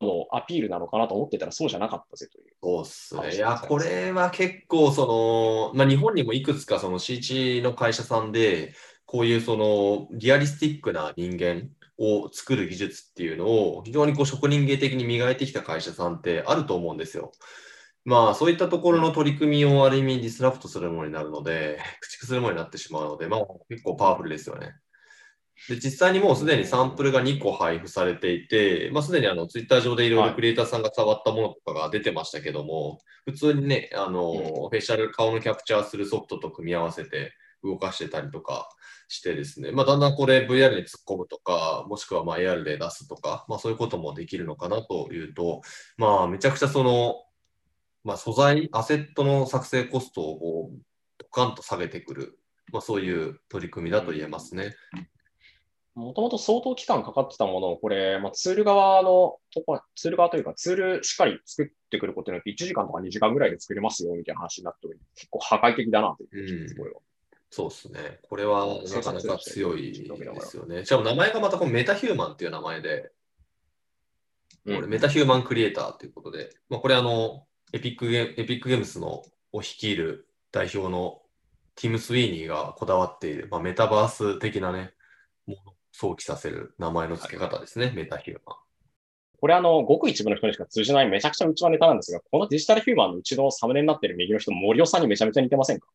のアピールなのかなと思ってたらそうじゃなかったぜという。
そうっすね。いや、これは結構その、まあ、日本にもいくつかその C1 の会社さんで、こういうその realistic な人間を作る技術っていうのを非常にこう職人芸的に磨いてきた会社さんってあると思うんですよ。まあ、そういったところの取り組みをある意味 disrupt するものになるので、駆逐するものになってしまうので、まあ、結構パワフルですよね。で、実際にもうすでにサンプルが2個配布されていて、まあ、すでにあのツイッター上でいろいろクリエイターさんが触ったものとかが出てましたけども、普通にね、あの、フェイシャル、顔のキャプチャーするソフトと組み合わせて動かしてたりとかしてですね、まあ、だんだんこれ VR に突っ込むとか、もしくはま AR で出すとか、まあ、そういうこともできるのかなというと、まあ、めちゃくちゃその、まあ、素材、アセットの作成コストをドカンと下げてくる、まあ、そういう取り組みだと言えますね。
もともと相当期間かかってたものを、これ、まあ、ツール側のとこ、ツール側というか、ツールしっかり作ってくることによって、1時間とか2時間ぐらいで作れますよみたいな話になっており、結構破壊的だなという、
これは。そうですね。これはなかなか強いですよね。しかも名前がまたこのメタヒューマンっていう名前で、うん、メタヒューマンクリエイターということで、まあ、これあの、エピックゲエピックゲームスのを率いる代表のティム・スウィーニーがこだわっている、まあ、メタバース的なね、想起させる名前の付け方ですね、はい、メタヒューマン。
これあの、ごく一部の人にしか通じないめちゃくちゃうちのネタなんですが、このデジタルヒューマンのうちのサムネになっている右の人、森尾さんにめちゃめちゃ似てませんか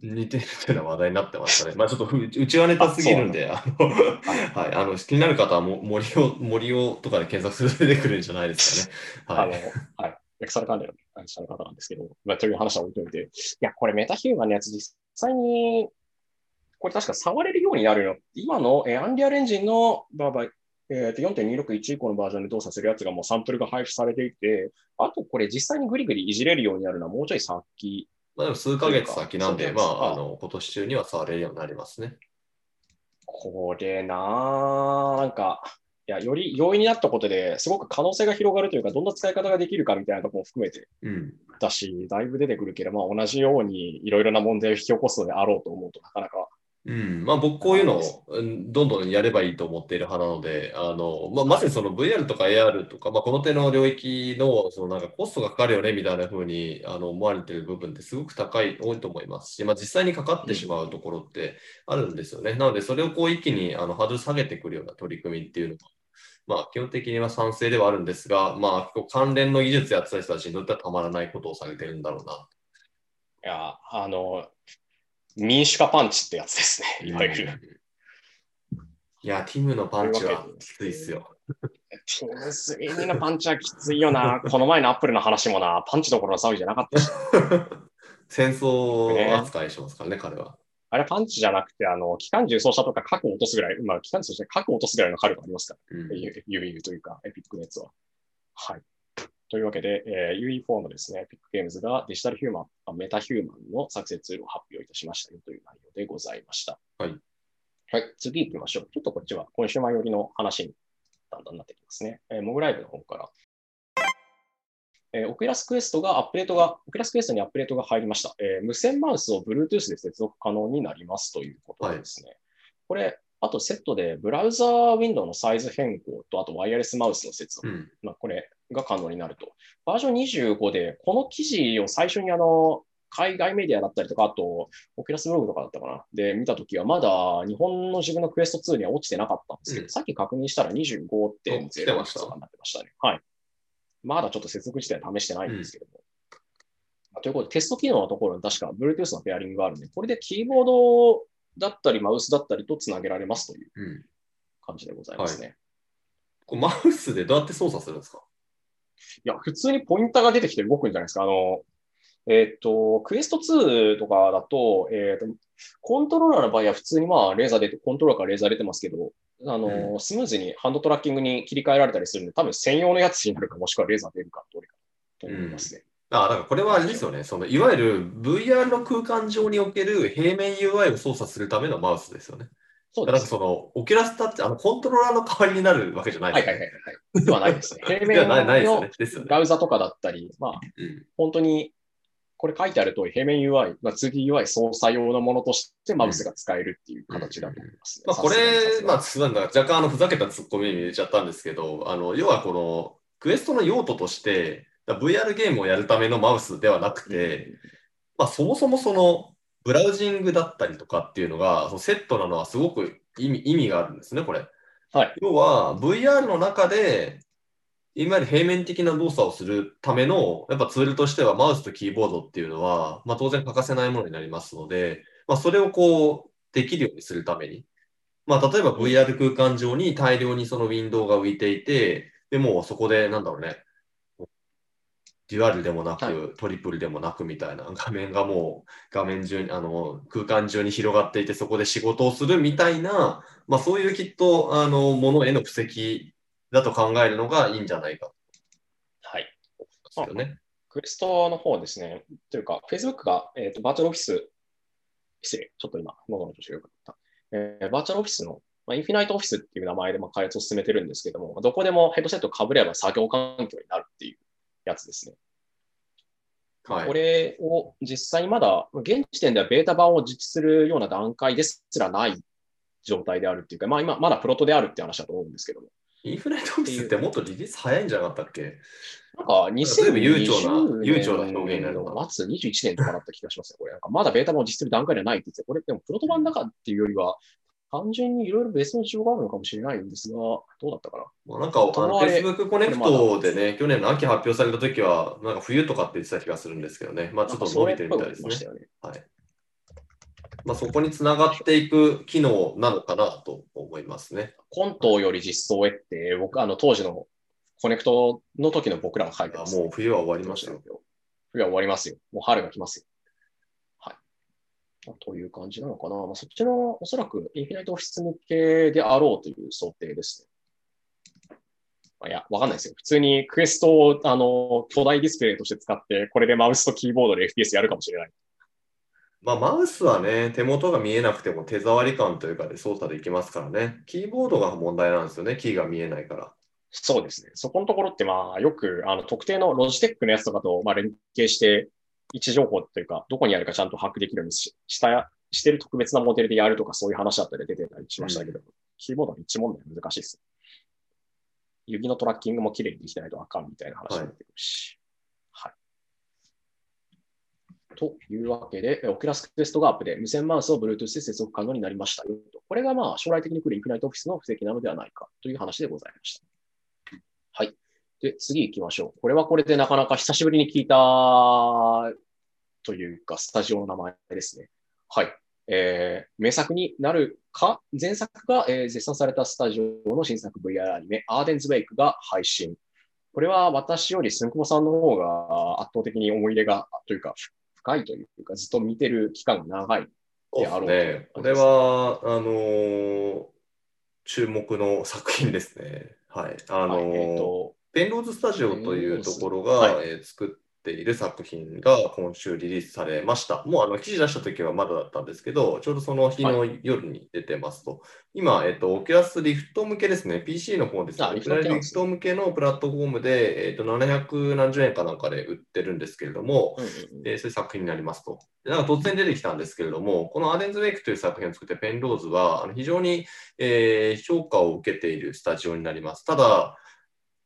似てるというのは話題になってましたね。まあちょっとうちはネタすぎるんで、あの、はい、あの、気になる方はも森尾、森尾とかで検索すると出てくるんじゃないですかね。はい。
あの、はい。エクサル関連の会社の方なんですけど、まあ、という話は置いといて、いや、これメタヒューマンのやつ実際に、これ確か触れるようになるの。今の、えー、アンリアルエンジンのバーバイ、えー、と4.261以降のバージョンで動作するやつがもうサンプルが配布されていて、あとこれ実際にグリグリいじれるようになるのはもうちょい先。
まあでも数ヶ月先なんで、まあ、あの、今年中には触れるようになりますね。
これなぁ、なんか、いや、より容易になったことですごく可能性が広がるというか、どんな使い方ができるかみたいなところも含めて、
うん、
だし、だいぶ出てくるけど、まあ、同じようにいろいろな問題を引き起こすのであろうと思うとなかなか
うんまあ、僕、こういうのをどんどんやればいいと思っている派なので、あのまあ、まさにその VR とか AR とか、まあ、この手の領域のそのなんかコストがかかるよねみたいなふうにあの思われている部分ってすごく高い、多いと思いますし、まあ、実際にかかってしまうところってあるんですよね。なので、それをこう一気にあのハードル下げてくるような取り組みっていうのは、まあ、基本的には賛成ではあるんですが、まあ、関連の技術やってた人たちにとってはたまらないことをされてるんだろうな。い
や、あの、民主化パンチってやつですね、いわゆる。
いや、ティムのパンチはきついっすよ。
ティム3のパンチはきついよな。この前のアップルの話もな、パンチどころの騒ぎじゃなかったし。*laughs*
戦争扱いしますからね、ね彼は。
あれパンチじゃなくて、あの、機関銃操作とか核を落とすぐらい、まあ、機関銃操作核を落とすぐらいの火力ありますから、うん、というか、エピックのやつは。はい。というわけで、えー、UE4 のですね、エピックゲームズがデジタルヒューマン、メタヒューマンの作成ツールを発表いたしましたよという内容でございました。
はい。
はい、次行きましょう。ちょっとこっちはコンシューマー寄りの話にだんだんなってきますね。えー、モグラ VR の方からえー、オキュラスクエストがアップデートが、オキュラスクエストにアップデートが入りました。えー、無線マウスを Bluetooth で接続可能になりますということですね。はい、これ、あとセットでブラウザーウィンドウのサイズ変更と、あとワイヤレスマウスの接続、うん、まあ、これが可能になると。バージョン25で、この記事を最初にあの、海外メディアだったりとか、あと、オキュラスブログとかだったかな。で、見たときは、まだ日本の自分のクエスト2には落ちてなかったんですけど、うん、さっき確認したら25.0とかになってましたね。はい。まだちょっと接続自体試してないんですけども。うん、ということで、テスト機能のところに確か Bluetooth のペアリングがあるんで、これでキーボードだったり、マウスだったりとつなげられますという感じでございますね。
うん、はい、マウスでどうやって操作するんですか？
いや、普通にポインターが出てきて動くんじゃないですか。あの、えっ、ー、と、クエスト2とかだと、えっ、ー、と、コントローラーの場合は普通にまあ、レーザー出て、コントローラーからレーザー出てますけど、あの、うん、スムーズにハンドトラッキングに切り替えられたりするんで、多分専用のやつになるか、もしくはレーザー出るか、どれかと思いますね。
うん、あだからこれはあれですよね。そのいわゆる VR の空間上における平面 UI を操作するためのマウスですよね。そうです。なんかその、オキュラスタッチ、あの、コントローラーの代わりになるわけじゃない
ですね。はいはいはいはい。ではないですね。*laughs* 平面のブラウザとかだったり、まあ、うん、本当にこれ書いてある通り、平面 UI、まあ、2D UI 操作用のものとしてマウスが使えるっていう形だと思いますね。
まあ、これ、まあ、なんだ若干あのふざけたツッコミに入れちゃったんですけど、あの要はこのクエストの用途として、VR ゲームをやるためのマウスではなくて、まあ、そもそもそのブラウジングだったりとかっていうのがそのセットなのはすごく意味意味があるんですね、これ。
はい、
要は VR の中でいわゆる平面的な動作をするための、やっぱツールとしてはマウスとキーボードっていうのは、まあ、当然欠かせないものになりますので、まあ、それをこう、できるようにするために、まあ、例えば VR 空間上に大量にそのウィンドウが浮いていて、でもそこで、なんだろうね、デュアルでもなく、はい、トリプルでもなくみたいな画面がもう画面中にあの空間中に広がっていてそこで仕事をするみたいな、まあ、そういうきっとあのものへの布石だと考えるのがいいんじゃないか
はい。
ですよね。
クエストの方ですね。というか、Facebook が、えーと、バーチャルオフィス、失礼、ちょっと今、喉の調子が良かった。えー、バーチャルオフィスの、まあ、インフィナイトオフィスっていう名前でまあ開発を進めてるんですけども、どこでもヘッドセットをかぶれば作業環境になるっていうやつですね。はい、これを実際にまだ、現時点ではベータ版を実施するような段階ですらない状態であるっていうか、まあ今、まだプロトであるって話だと思うんですけども。
インフレートオフィスってもっとリリース早いんじゃなかったっけ？
なんか2020年悠長な、悠長な表現になるの末21年とかだった気がしますね。これなんかまだベータも実施する段階ではないって言って、これでもプロト版だかっていうよりは、単純にいろいろ別の事情があるのかもしれないんですが、どうだったかな？
まあ、なんか、あの Facebook コネクトでね、去年の秋発表されたときは、なんか冬とかって言ってた気がするんですけどね、まあちょっと伸びてるみたいですね。ねはいまあ、そこにつながっていく機能なのかなと思いますね。
コントより実装へって、僕、あの当時のコネクトの時の僕らが書いて
ます、ね、もう冬は終わりましたよ。
冬は終わりますよ。もう春が来ますよ。はい。という感じなのかな。まあ、そっちのおそらくインフィナイトオフィス向けであろうという想定ですね。まあ、いや、わかんないですよ。普通にクエストをあの巨大ディスプレイとして使って、これでマウスとキーボードで FPS やるかもしれない。
まあ、マウスはね、手元が見えなくても手触り感というかで操作できますからね。キーボードが問題なんですよね、キーが見えないから。
そうですね。そこのところって、まあ、よくあの特定のロジテックのやつとかと、まあ、連携して、位置情報というか、どこにあるかちゃんと把握できるようにししたしてる特別なモデルでやるとか、そういう話だったり出てたりしましたけど、うん、キーボードの位置問題難しいです。指のトラッキングも綺麗にできてないとあかんみたいな話になってくるし。はいというわけで、オキュラスクエストがアップで無線マウスを Bluetooth で接続可能になりましたよと。これがまあ将来的に来るインフィニットオフィスの布石なのではないかという話でございました。はい。で、次行きましょう。これはこれでなかなか久しぶりに聞いたというか、スタジオの名前ですね。はい。えー、名作になるか、前作が、えー、絶賛されたスタジオの新作 VR アニメ、アーデンズ・ウェイクが配信。これは私よりスンクモさんの方が圧倒的に思い入れが、というか、深いというか、ずっと見てる期間が長い
であろうね。これは、あのー、注目の作品ですね。はい。あのーはい、えーンローズスタジオというところが、はい、えー、作っっている作品が今週リリースされました。もうあの記事出した時はまだだったんですけど、ちょうどその日の夜に出てますと。はい、今、えっと、オキュラスリフト向けですね、PC の方ですね。オキュラスリフト向けのプラットフォームで、えっと、700何十円かなんかで売ってるんですけれども、うんうんうん、そういう作品になりますと。でなんか突然出てきたんですけれども、この Arden's Wake という作品を作ってペンローズは、あの非常に、えー、評価を受けているスタジオになります。ただ、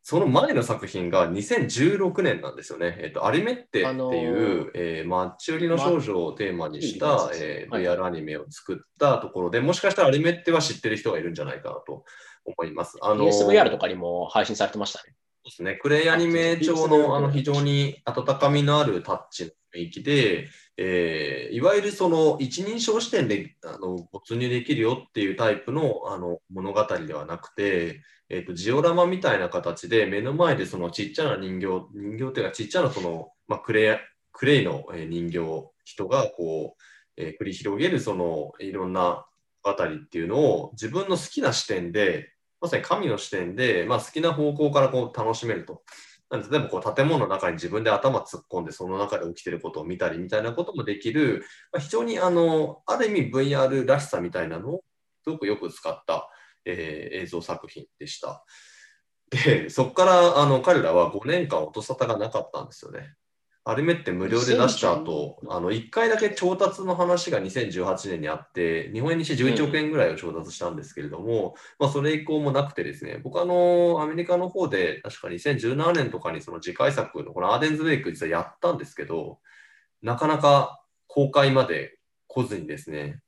その前の作品が2016年なんですよね。えっと、アリメッテっていう、あのー、えー、マッチ売りの少女をテーマにした、えー、VR アニメを作ったところで、もしかしたらアリメッテは知ってる人がいるんじゃないかなと思います。
あのー、PSVR とかにも配信されてましたね。
そうですね。クレイアニメ調のあの非常に温かみのあるタッチの雰囲気で、えー、いわゆるその一人称視点であの没入できるよっていうタイプのあの物語ではなくて、えーと、ジオラマみたいな形で目の前でそのちっちゃな人形、人形っていうかちっちゃなその、まあ、クレイクレイの人形、人がこう、えー、繰り広げるそのいろんな物語っていうのを自分の好きな視点で、まさに神の視点で、まあ、好きな方向からこう楽しめると。なん例えばこう建物の中に自分で頭突っ込んでその中で起きてることを見たりみたいなこともできる、まあ、非常にあのある意味 VR らしさみたいなのをすごくよく使った、えー、映像作品でした。で、そこからあの彼らは5年間音沙汰がなかったんですよね。アルメって無料で出した後、あの1回だけ調達の話が2018年にあって、日本円にして11億円ぐらいを調達したんですけれども、うん、まあ、それ以降もなくてですね、僕あの、アメリカの方で確か2017年とかにその次回作のこのアーデンズウェイク実はやったんですけど、なかなか公開まで来ずにですね、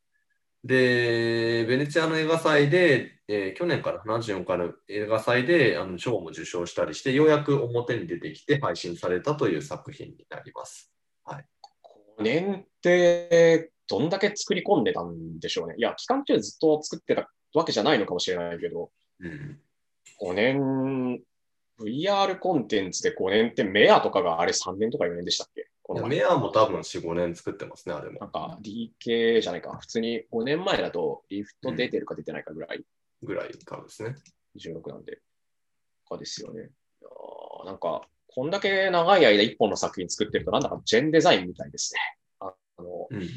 で、ベネチアの映画祭で、えー、去年から74回の映画祭であの賞も受賞したりして、ようやく表に出てきて配信されたという作品になります。はい、
5年ってどんだけ作り込んでたんでしょうね。いや、期間中ずっと作ってたわけじゃないのかもしれないけど、うん、5年、VR コンテンツで5年ってメアとかがあれ3年とか4年でしたっけ？
このメアも多分4、5年作ってますね、あれも。
なんか DK じゃないか。普通に5年前だとリフト出てるか出てないかぐらい。
うん、ぐらいからですね。
16なんで。かですよね。いやなんか、こんだけ長い間1本の作品作ってると、なんだかジェンデザインみたいですね。あの、うん、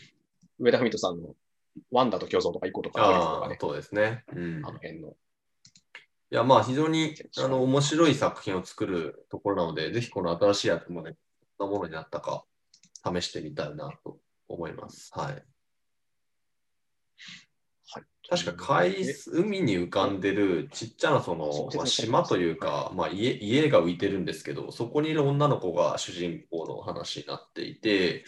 上田文人さんのワンダと共存とか1個とか
とかね。そうですね。
うん、あの辺の。い
や、まあ、非常にあの面白い作品を作るところなので、ぜひこの新しいやつもね、なものになったか試してみたいなと思います。はい。はい、確か海海に浮かんでるちっちゃなその、まあ、島というか、まあ、家家が浮いてるんですけどそこにいる女の子が主人公の話になっていて、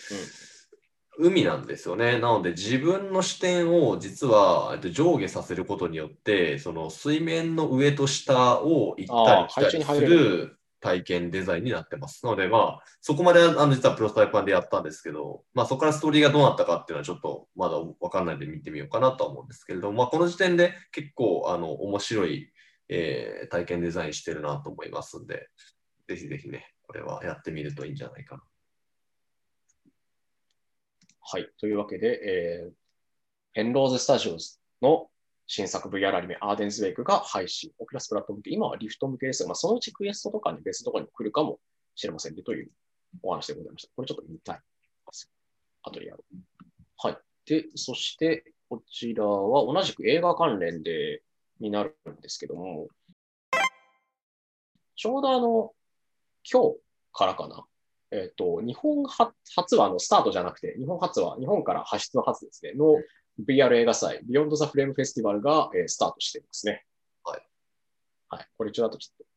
うん、海なんですよね。なので自分の視点を実は上下させることによってその水面の上と下を行ったり来たりする体験デザインになってます。なので、まあ、そこまであの実はプロトタイプ版でやったんですけど、まあ、そこからストーリーがどうなったかっていうのはちょっとまだわかんないんで見てみようかなと思うんですけれども、まあ、この時点で結構あの面白い、えー、体験デザインしてるなと思いますんで、ぜひぜひね、これはやってみるといいんじゃないかな。
はい。というわけで、えー、ペンローズスタジオの新作 VR アニメ、アーデンズウェイクが配信。オキラスプラット向け、今はリフト向けですが、まあ、そのうちクエストとかに別のところに来るかもしれませんねというお話でございました。これちょっと見たい後でやろう。はい。で、そしてこちらは同じく映画関連でになるんですけども、ちょうどあの、今日からかな。えっ、ー、と、日本初はあのスタートじゃなくて、日本初は、日本から発出の初ですね、の VR 映画祭、 Beyond the Frame Festival が、えー、スタートしていますね。
はい。
はい。これ一応あとちょっと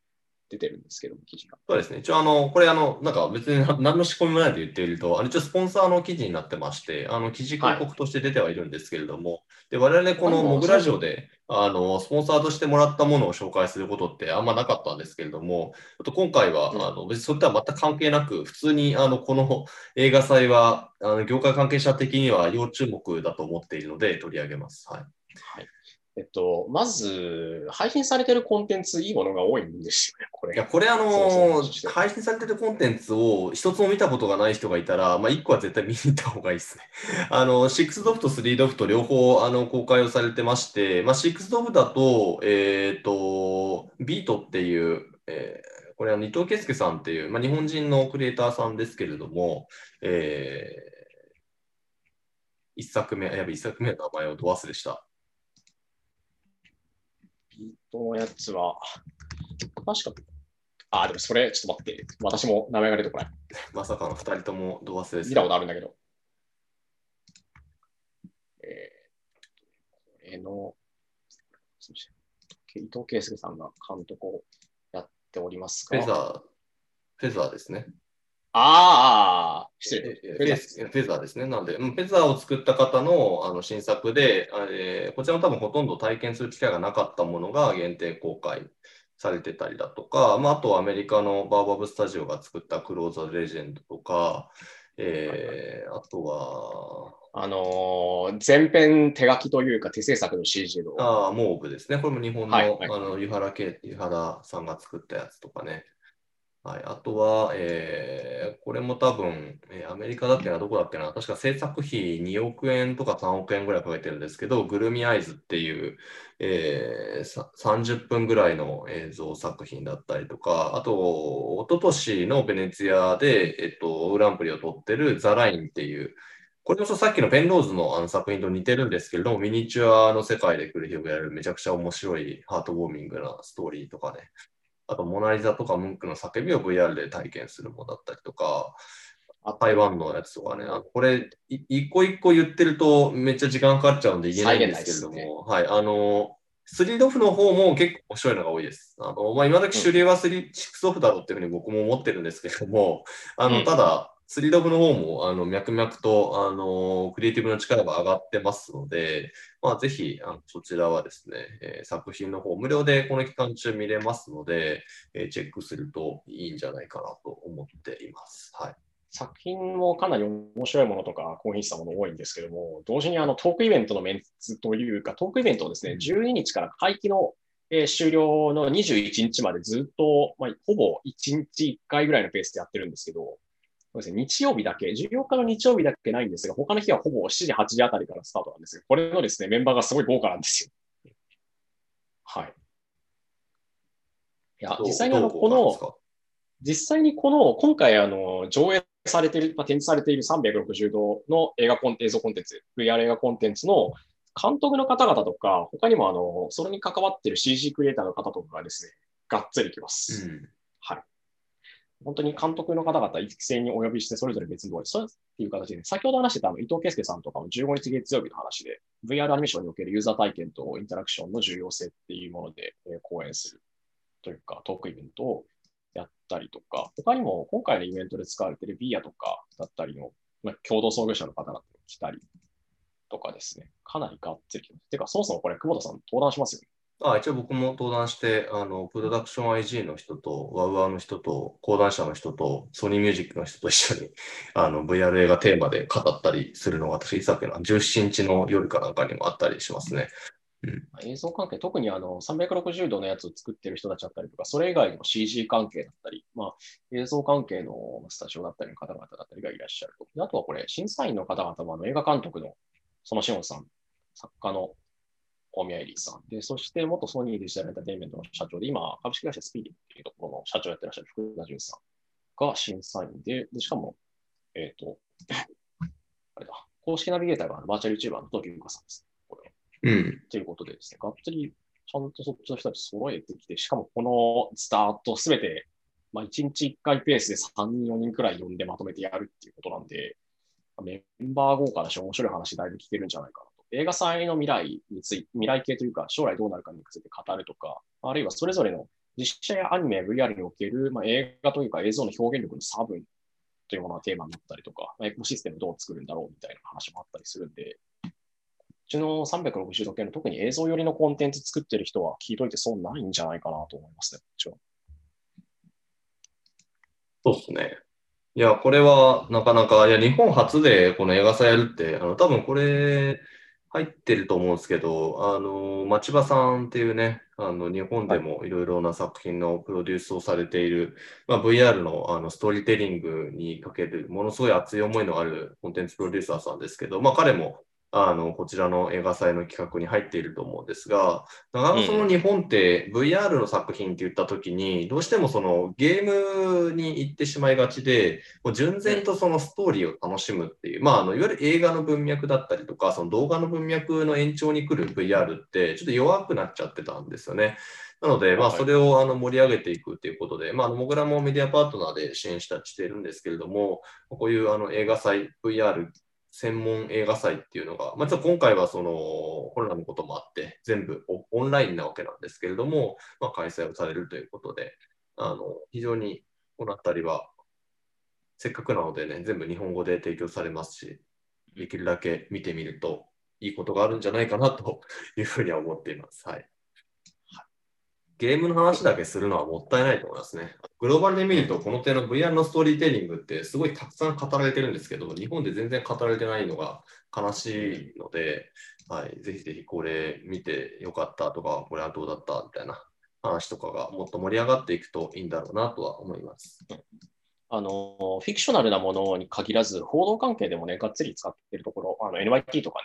出てるんですけども、記事が。
そうですね。一応、あの、これ、あの、なんか別に何の仕込みもないと言っていると、あの一応スポンサーの記事になってまして、あの、記事広告として出てはいるんですけれども、はい、で、我々このモグラジオで、あの、スポンサーとしてもらったものを紹介することってあんまなかったんですけれども、ちょっと今回は、うん、あの、別にそれとは全く関係なく、普通に、あの、この映画祭は、あの、業界関係者的には要注目だと思っているので取り上げます。はい。
はいえっと、まず、配信されてるコンテンツ、いいものが多いんですよね、これ。
いや、これ、あのー、配信されてるコンテンツを一つも見たことがない人がいたら、まあ、一個は絶対見に行った方がいいですね。*laughs* あの、6ドフと3ドフと両方、あの、公開をされてまして、まあ、6ドフだと、えっ、ー、と、ビートっていう、えーこれは伊藤圭介さんっていう、まあ、日本人のクリエイターさんですけれども、えー、一作目、やべ、一作目の名前をど忘れした。
のやつは、確か、あ、でもそれ、ちょっと待って、私も名前が出てこない。*laughs*
まさかの2人ともど忘れ
見たことあるんだけど。えー、これの、伊藤圭介さんが監督をやっております
が。フェザー、フェザーですね。
ああ、失礼。
フェザーですね。なので、フェザーを作った方のあの新作で、えー、こちらも多分ほとんど体験する機会がなかったものが限定公開されてたりだとか、まあ、あとはアメリカのバーバブスタジオが作ったクローザーレジェンドとか、えー、あとは、
あのー、全編手書きというか手制作の CG の。
ああ、モーブですね。これも日本の,、はいはい、あの湯原圭、湯原さんが作ったやつとかね。はい、あとは、えー、これも多分、えー、アメリカだっけな、どこだっけな、確か制作費2億円とか3億円ぐらいかけてるんですけど、グルミアイズっていう、えー、30分ぐらいの映像作品だったりとか、あと、一昨年のベネツィアで、えっと、グランプリを取ってるザ・ラインっていう、これこそさっきのペンローズのあの作品と似てるんですけれども、ミニチュアの世界で繰り広げられるめちゃくちゃ面白いハートウォーミングなストーリーとかね、あと、モナリザとかムンクの叫びを VR で体験するものだったりとか、台湾のやつとかね、これ、一個一個言ってるとめっちゃ時間かかっちゃうんで言えないんですけれども、ね、はい、あの、スリードフの方も結構面白いのが多いです。あのまあ、今時主流はスリ、うん、シックスオフだろうっていうふうに僕も思ってるんですけれども、あの、ただ、スリードブの方もあの脈々とあのクリエイティブの力が上がってますので、まあ、ぜひあのそちらはですね、えー、作品の方無料でこの期間中見れますので、えー、チェックするといいんじゃないかなと思っています。はい
作品もかなり面白いものとか、高品質なもの多いんですけども、同時にあのトークイベントのメンツというか、トークイベントをですね、12日から会期の、えー、終了の21日までずっと、まあ、ほぼ1日1回ぐらいのペースでやってるんですけど、そうですね、日曜日だけ、14日の日曜日だけないんですが、他の日はほぼ7時、8時あたりからスタートなんですが、これのですね、メンバーがすごい豪華なんですよ。はい。いや、実際にあの、この、実際にこの、今回あの、上映されている、まあ、展示されている360度の映画コン映像コンテンツ、VR 映画コンテンツの監督の方々とか、他にもあの、それに関わっている CG クリエイターの方とかがですね、がっつり来ます。うん、はい。本当に監督の方々一斉にお呼びして、それぞれ別の動そうっていう形で、先ほど話してたあの伊藤圭介さんとかも15日月曜日の話で、VR アニメーションにおけるユーザー体験とインタラクションの重要性っていうもので、えー、講演するというか、トークイベントをやったりとか、他にも今回のイベントで使われているビーアとかだったりの、まあ、共同創業者の方々が来たりとかですね、かなりがっつり来ます。てか、そもそもこれ、久保田さん登壇しますよね。
あ一応僕も登壇して、あの、プロダクション IG の人と、ワウワウの人と、講談社の人と、ソニーミュージックの人と一緒に、*laughs* あの、VR 映画テーマで語ったりするのが、私、さっきの17日の夜かなんかにもあったりしますね。
うん、映像関係、特にあの360度のやつを作ってる人たちだったりとか、それ以外にも CG 関係だったり、まあ、映像関係のスタジオだったりの方々だったりがいらっしゃると。あとはこれ、審査員の方々もあの映画監督のそのしおんさん、作家の大宮エリーさん。で、そして元ソニーデジタルエンターテインメントの社長で、今、株式会社スピーディっていうところの社長やってらっしゃる福田淳さんが審査員で、でしかも、えっ、ー、と、*laughs* あれだ、公式ナビゲーターがバーチャル YouTuber の東京ゆかさんです。こ
れ。うん。
ということでですね、がっつりちゃんとそっちの人たち揃えてきて、しかもこのスタートすべて、まあ、1日1回ペースで3人、4人くらい呼んでまとめてやるっていうことなんで、メンバー豪華だし面白い話だいぶ聞けるんじゃないかな映画祭の未来について、未来系というか、将来どうなるかについて語るとか、あるいはそれぞれの実写やアニメ、VR における、まあ、映画というか映像の表現力の差分というものがテーマになったりとか、エコシステムどう作るんだろうみたいな話もあったりするんで、こっちの360度系の特に映像寄りのコンテンツ作ってる人は聞いといて損ないんじゃないかなと思いますね、こっちは。
そうですね。いや、これはなかなか、いや、日本初でこの映画祭やるって、あの多分これ、入ってると思うんですけど、あの、町場さんっていうね、あの、日本でもい。ろいろな作品のプロデュースをされている、まあ、VR のあのストーリーテリングにかける、ものすごい熱い思いのあるコンテンツプロデューサーさんですけど、まあ、彼もあの、こちらの映画祭の企画に入っていると思うんですが、なかなかその日本って VR の作品って言った時に、どうしてもそのゲームに行ってしまいがちで、もう純然とそのストーリーを楽しむっていう、まあ、あの、いわゆる映画の文脈だったりとか、その動画の文脈の延長に来る VR って、ちょっと弱くなっちゃってたんですよね。なので、まあ、それをあの盛り上げていくということで、まあ、僕らもメディアパートナーで支援したしているんですけれども、こういうあの映画祭、VR 専門映画祭っていうのが、まあ、ちょっと今回はそのコロナのこともあって、全部オンラインなわけなんですけれども、まあ、開催をされるということで、あの非常にこのあたりは、せっかくなのでね、全部日本語で提供されますし、できるだけ見てみるといいことがあるんじゃないかなというふうには思っています。はい。ゲームの話だけするのはもったいないと思いますね。グローバルで見ると、この点の VR のストーリーテリングってすごいたくさん語られてるんですけど、日本で全然語られてないのが悲しいので、はい、ぜひぜひこれ見てよかったとか、これはどうだった？みたいな話とかがもっと盛り上がっていくといいんだろうなとは思います。
あのフィクショナルなものに限らず、報道関係でもね、がっつり使ってるところ、あの NYT とかね、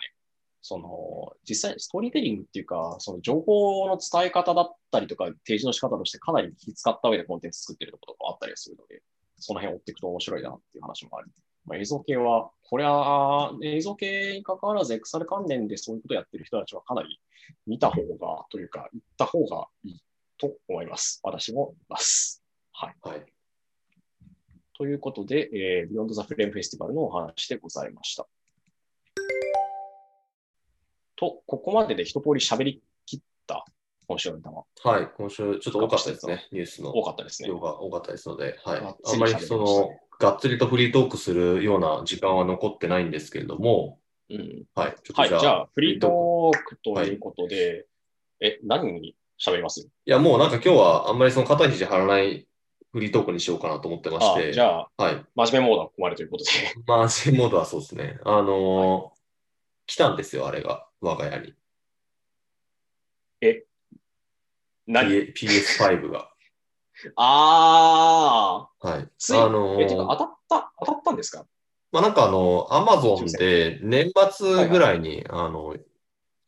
その、実際ストーリーテリングっていうか、その情報の伝え方だったりとか、提示の仕方としてかなり気使った上でコンテンツ作ってるところがあったりするので、その辺を追っていくと面白いなっていう話もある。まあ、映像系は、これは映像系に関わらず XR 関連でそういうことをやってる人たちはかなり見た方が、というか、行った方がいいと思います。私も思います。はい。はい、ということで、えー、 Beyond the Frame Festival のお話でございました。と、ここまでで一通り喋り切った今週の玉。
はい、今週ちょっと多かったですね、ニュースの。
多かったですね。
量が多かったですので、はい。あんまりその、がっつりとフリートークするような時間は残ってないんですけれども、
うん、はい。じゃあ、はい、じゃあフリートークということで、はい、え、何に喋ります？い
や、もうなんか今日はあんまりその肩肘張らないフリートークにしようかなと思ってまして。
じゃあ、はい、真面目モードはここまでということで。
真面目モードはそうですね。あのーはい、来たんですよ、あれが。我が家に。
え
何 ?PS5 が。*laughs*
あ
あ。はい。
つい、あのー、当たった、当たったんですか？
まあなんかあの、アマゾンで年末ぐらいに、あの、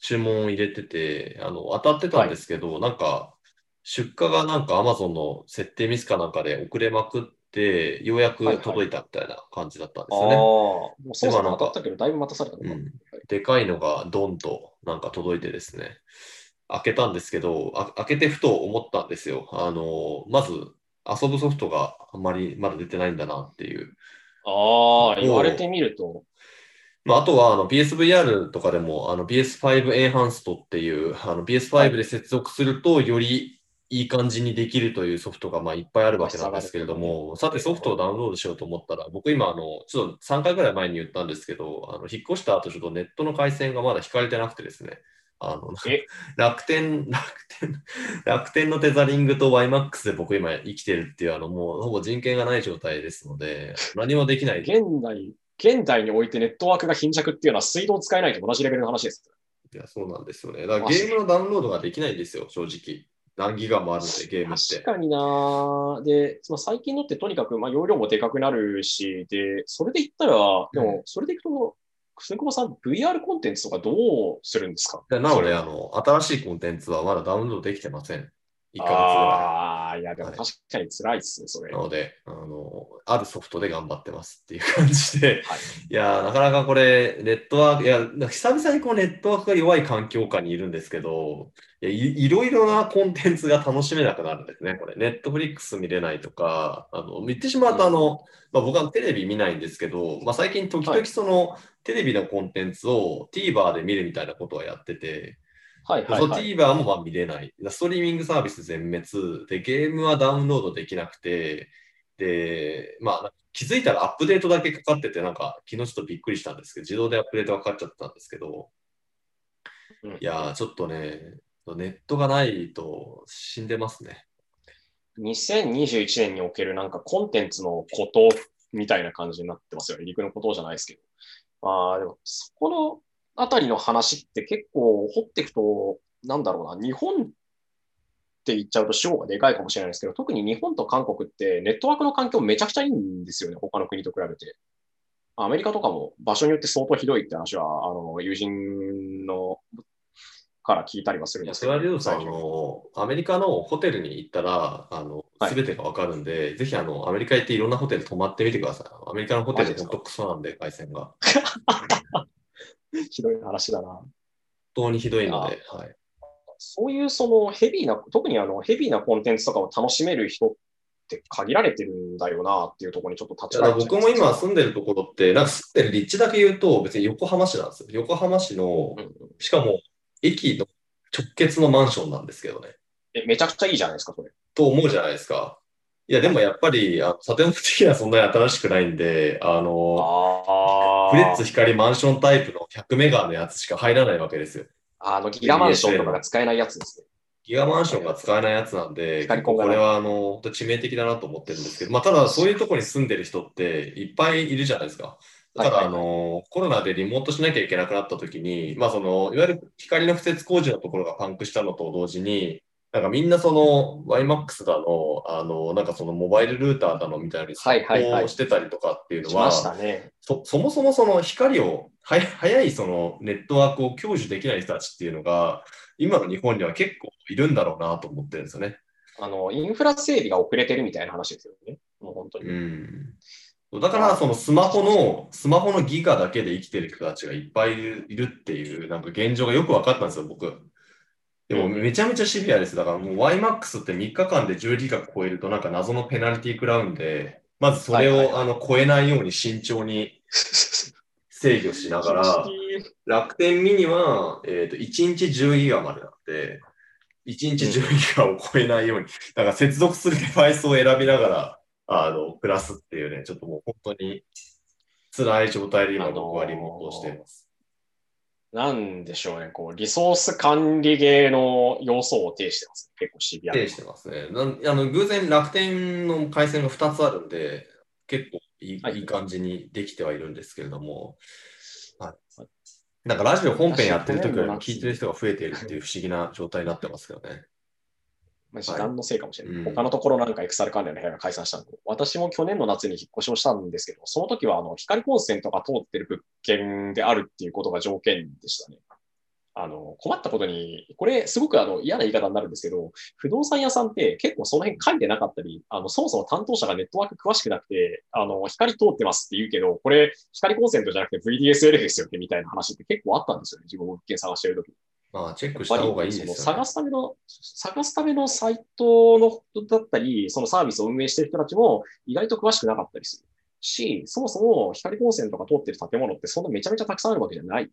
注文を入れてて、あの、当たってたんですけど、はい、なんか、出荷がなんかアマゾンの設定ミスかなんかで遅れまくって、ようやく届いたみたいな感じだったんですよね。はいはい、ああ、も
うそうそう当たったけど、だいぶ待たされたのか、うん、
でかいのがドンとなんか届いてですね、開けたんですけど、開けてふと思ったんですよ。あの、まず遊ぶソフトがあんまりまだ出てないんだなっていう。
ああ、言われてみると。
まあ、あとはあの PSVR とかでもあの PS5 エンハンストっていうあの PS5 で接続するとよりいい感じにできるというソフトがまあいっぱいあるわけなんですけれども、さてソフトをダウンロードしようと思ったら、僕今あの、ちょっと3回ぐらい前に言ったんですけど、あの引っ越した後ちょっとネットの回線がまだ引かれてなくてですね、あの楽天、*laughs* 楽天、楽天のテザリングと YMAX で僕今生きてるっていう、あのもうほぼ人権がない状態ですので、何もできない。
現代、現代においてネットワークが貧弱っていうのは水道使えないと同じレベルの話です。
いや、そうなんですよね。だからゲームのダウンロードができないんですよ、正直。何ギガもあるんで、ゲームって。
確かになで、その最近のってとにかく、まあ、容量もでかくなるし、で、それで言ったら、でも、それでいくと、く久保さん、VR コンテンツとかどうするんですか？
なので、あの、新しいコンテンツはまだダウンロードできてません。
1ヶ月ぐらい。ああ、いや、でも確かに辛いっすね、それ。
なので、あの、あるソフトで頑張ってますっていう感じで、はい、いや、なかなかこれ、ネットワーク、いや、久々にこうネットワークが弱い環境下にいるんですけど、いやいいろいろなコンテンツが楽しめなくなるんですね、これ。ネットフリックス見れないとか、あの言ってしまうと、あの、まあ、僕はテレビ見ないんですけど、まあ、最近時々その、はい、テレビのコンテンツを TVer で見るみたいなことはやってて、はいはい、はい、TVer もまあ見れない。ストリーミングサービス全滅で、ゲームはダウンロードできなくて、で、まあ、気づいたらアップデートだけかかってて、なんか昨日ちょっとびっくりしたんですけど、自動でアップデートがかかっちゃったんですけど、うん、いやちょっとね、ネットがないと死んでますね。
2021年におけるなんかコンテンツのことみたいな感じになってますよね。陸のことじゃないですけど。まあ、でも、そこのあたりの話って結構掘っていくと、なんだろうな、日本って言っちゃうと主語がでかいかもしれないですけど、特に日本と韓国ってネットワークの環境めちゃくちゃいいんですよね、他の国と比べて。アメリカとかも場所によって相当ひどいって話は、あの、友人のから聞いたりはするんです
けど。それはリュウさん、あの、アメリカのホテルに行ったら、あの、すべてがわかるんで、はい、ぜひ、あの、アメリカ行っていろんなホテル泊まってみてください。アメリカのホテル本当クソなんで、回線が。*laughs* *laughs*
ひどい話だな。本
当にひどいので、はい。
そういうそのヘビーな、特にあのヘビーなコンテンツとかを楽しめる人って限られてるんだよなっていうところにちょっと立ち
返僕も今住んでるところって、なんか住んでる立地だけ言うと別に横浜市なんですよ。横浜市の、しかも駅の直結のマンションなんですけどね。
え、めちゃくちゃいいじゃないですか、それ。
と思うじゃないですか。いや、でもやっぱり、あ建物的にはそんなに新しくないんで、あの、フレッツ光マンションタイプの100メガのやつしか入らないわけですよ。
あの、ギガマンションとかが使えないやつですね。
ギガマンションが使えないやつなんで、これはあの致命的だなと思ってるんですけど、まあ、ただそういうところに住んでる人っていっぱいいるじゃないですか。ただ、あの、コロナでリモートしなきゃいけなくなった時に、まあ、その、いわゆる光の敷設工事のところがパンクしたのと同時に、なんかみんなその YMAX だの、あの、なんかそのモバイルルーターだのみたいに
はいはい
してたりとかっていうのは、そそもそもその光をは、早いそのネットワークを享受できない人たちっていうのが、今の日本には結構いるんだろうなと思ってるんですよね。
あの、インフラ整備が遅れてるみたいな話ですよね。もう本当に。
うんだから、そのスマホの、スマホのギガだけで生きてる人たちがいっぱいいるっていう、なんか現状がよく分かったんですよ、僕。でもめちゃめちゃシビアです。だからもう YMAX って3日間で10ギガ超えるとなんか謎のペナルティー食らうんで、まずそれを、あの超えないように慎重に制御しながら、*laughs* 楽天ミニは、えー、と1日10ギガまでなって、1日10ギガを超えないように、だから接続するデバイスを選びながら、あの、暮らすっていうね、ちょっともう本当に辛い状態で今僕はリモートをしています。
なんでしょうね、こう、リソース管理芸の要素を呈してます。結構シビア。
呈してますね。なんあの偶然楽天の回線が2つあるんで、結構いいはい、いい感じにできてはいるんですけれども、はい、なんかラジオ本編やってる時よりも聞いてる人が増えているっていう不思議な状態になってますけどね。
まあ、時間のせいかもしれない。はい、他のところなんかエクサル関連の部屋が解散したんで、私も去年の夏に引っ越しをしたんですけど、その時はあの光コンセントが通ってる物件であるっていうことが条件でしたね。あの、困ったことに、これすごくあの嫌な言い方になるんですけど、不動産屋さんって結構その辺書いてなかったり、あの、そもそも担当者がネットワーク詳しくなくて、あの、光通ってますって言うけど、これ光コンセントじゃなくて VDSL ですよってみたいな話って結構あったんですよね、自分物件探してる時に。
まあ、チェックした方がいいですよ、ね、
探すための、探すためのサイトの人だったり、そのサービスを運営している人たちも意外と詳しくなかったりするし、そもそも光コンセントが通ってる建物ってそんなめちゃめちゃたくさんあるわけじゃない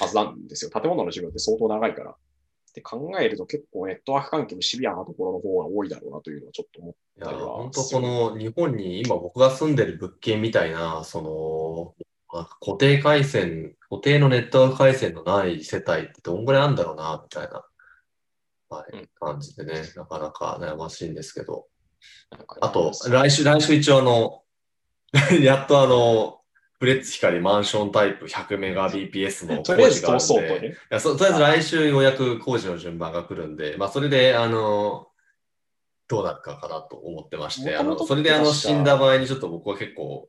はずなんですよ。建物の寿命って相当長いから。って考えると結構ネットワーク関係もシビアなところの方が多いだろうなというのはちょっと思ったりは。
本当この日本に今僕が住んでる物件みたいな、その固定回線、固定のネットワーク回線のない世帯ってどんぐらいあるんだろうな、みたいな、はい、感じでね、なかなか悩ましいんですけど。あと、来週、来週一応あの、*laughs* やっとあの、フレッツ光マンションタイプ100メガ BPS の工事があるんで、とりあえず来週ようやく工事の順番が来るんで、まあそれで、あの、どうなるかかなと思ってまして、あのそれであの死んだ場合にちょっと僕は結構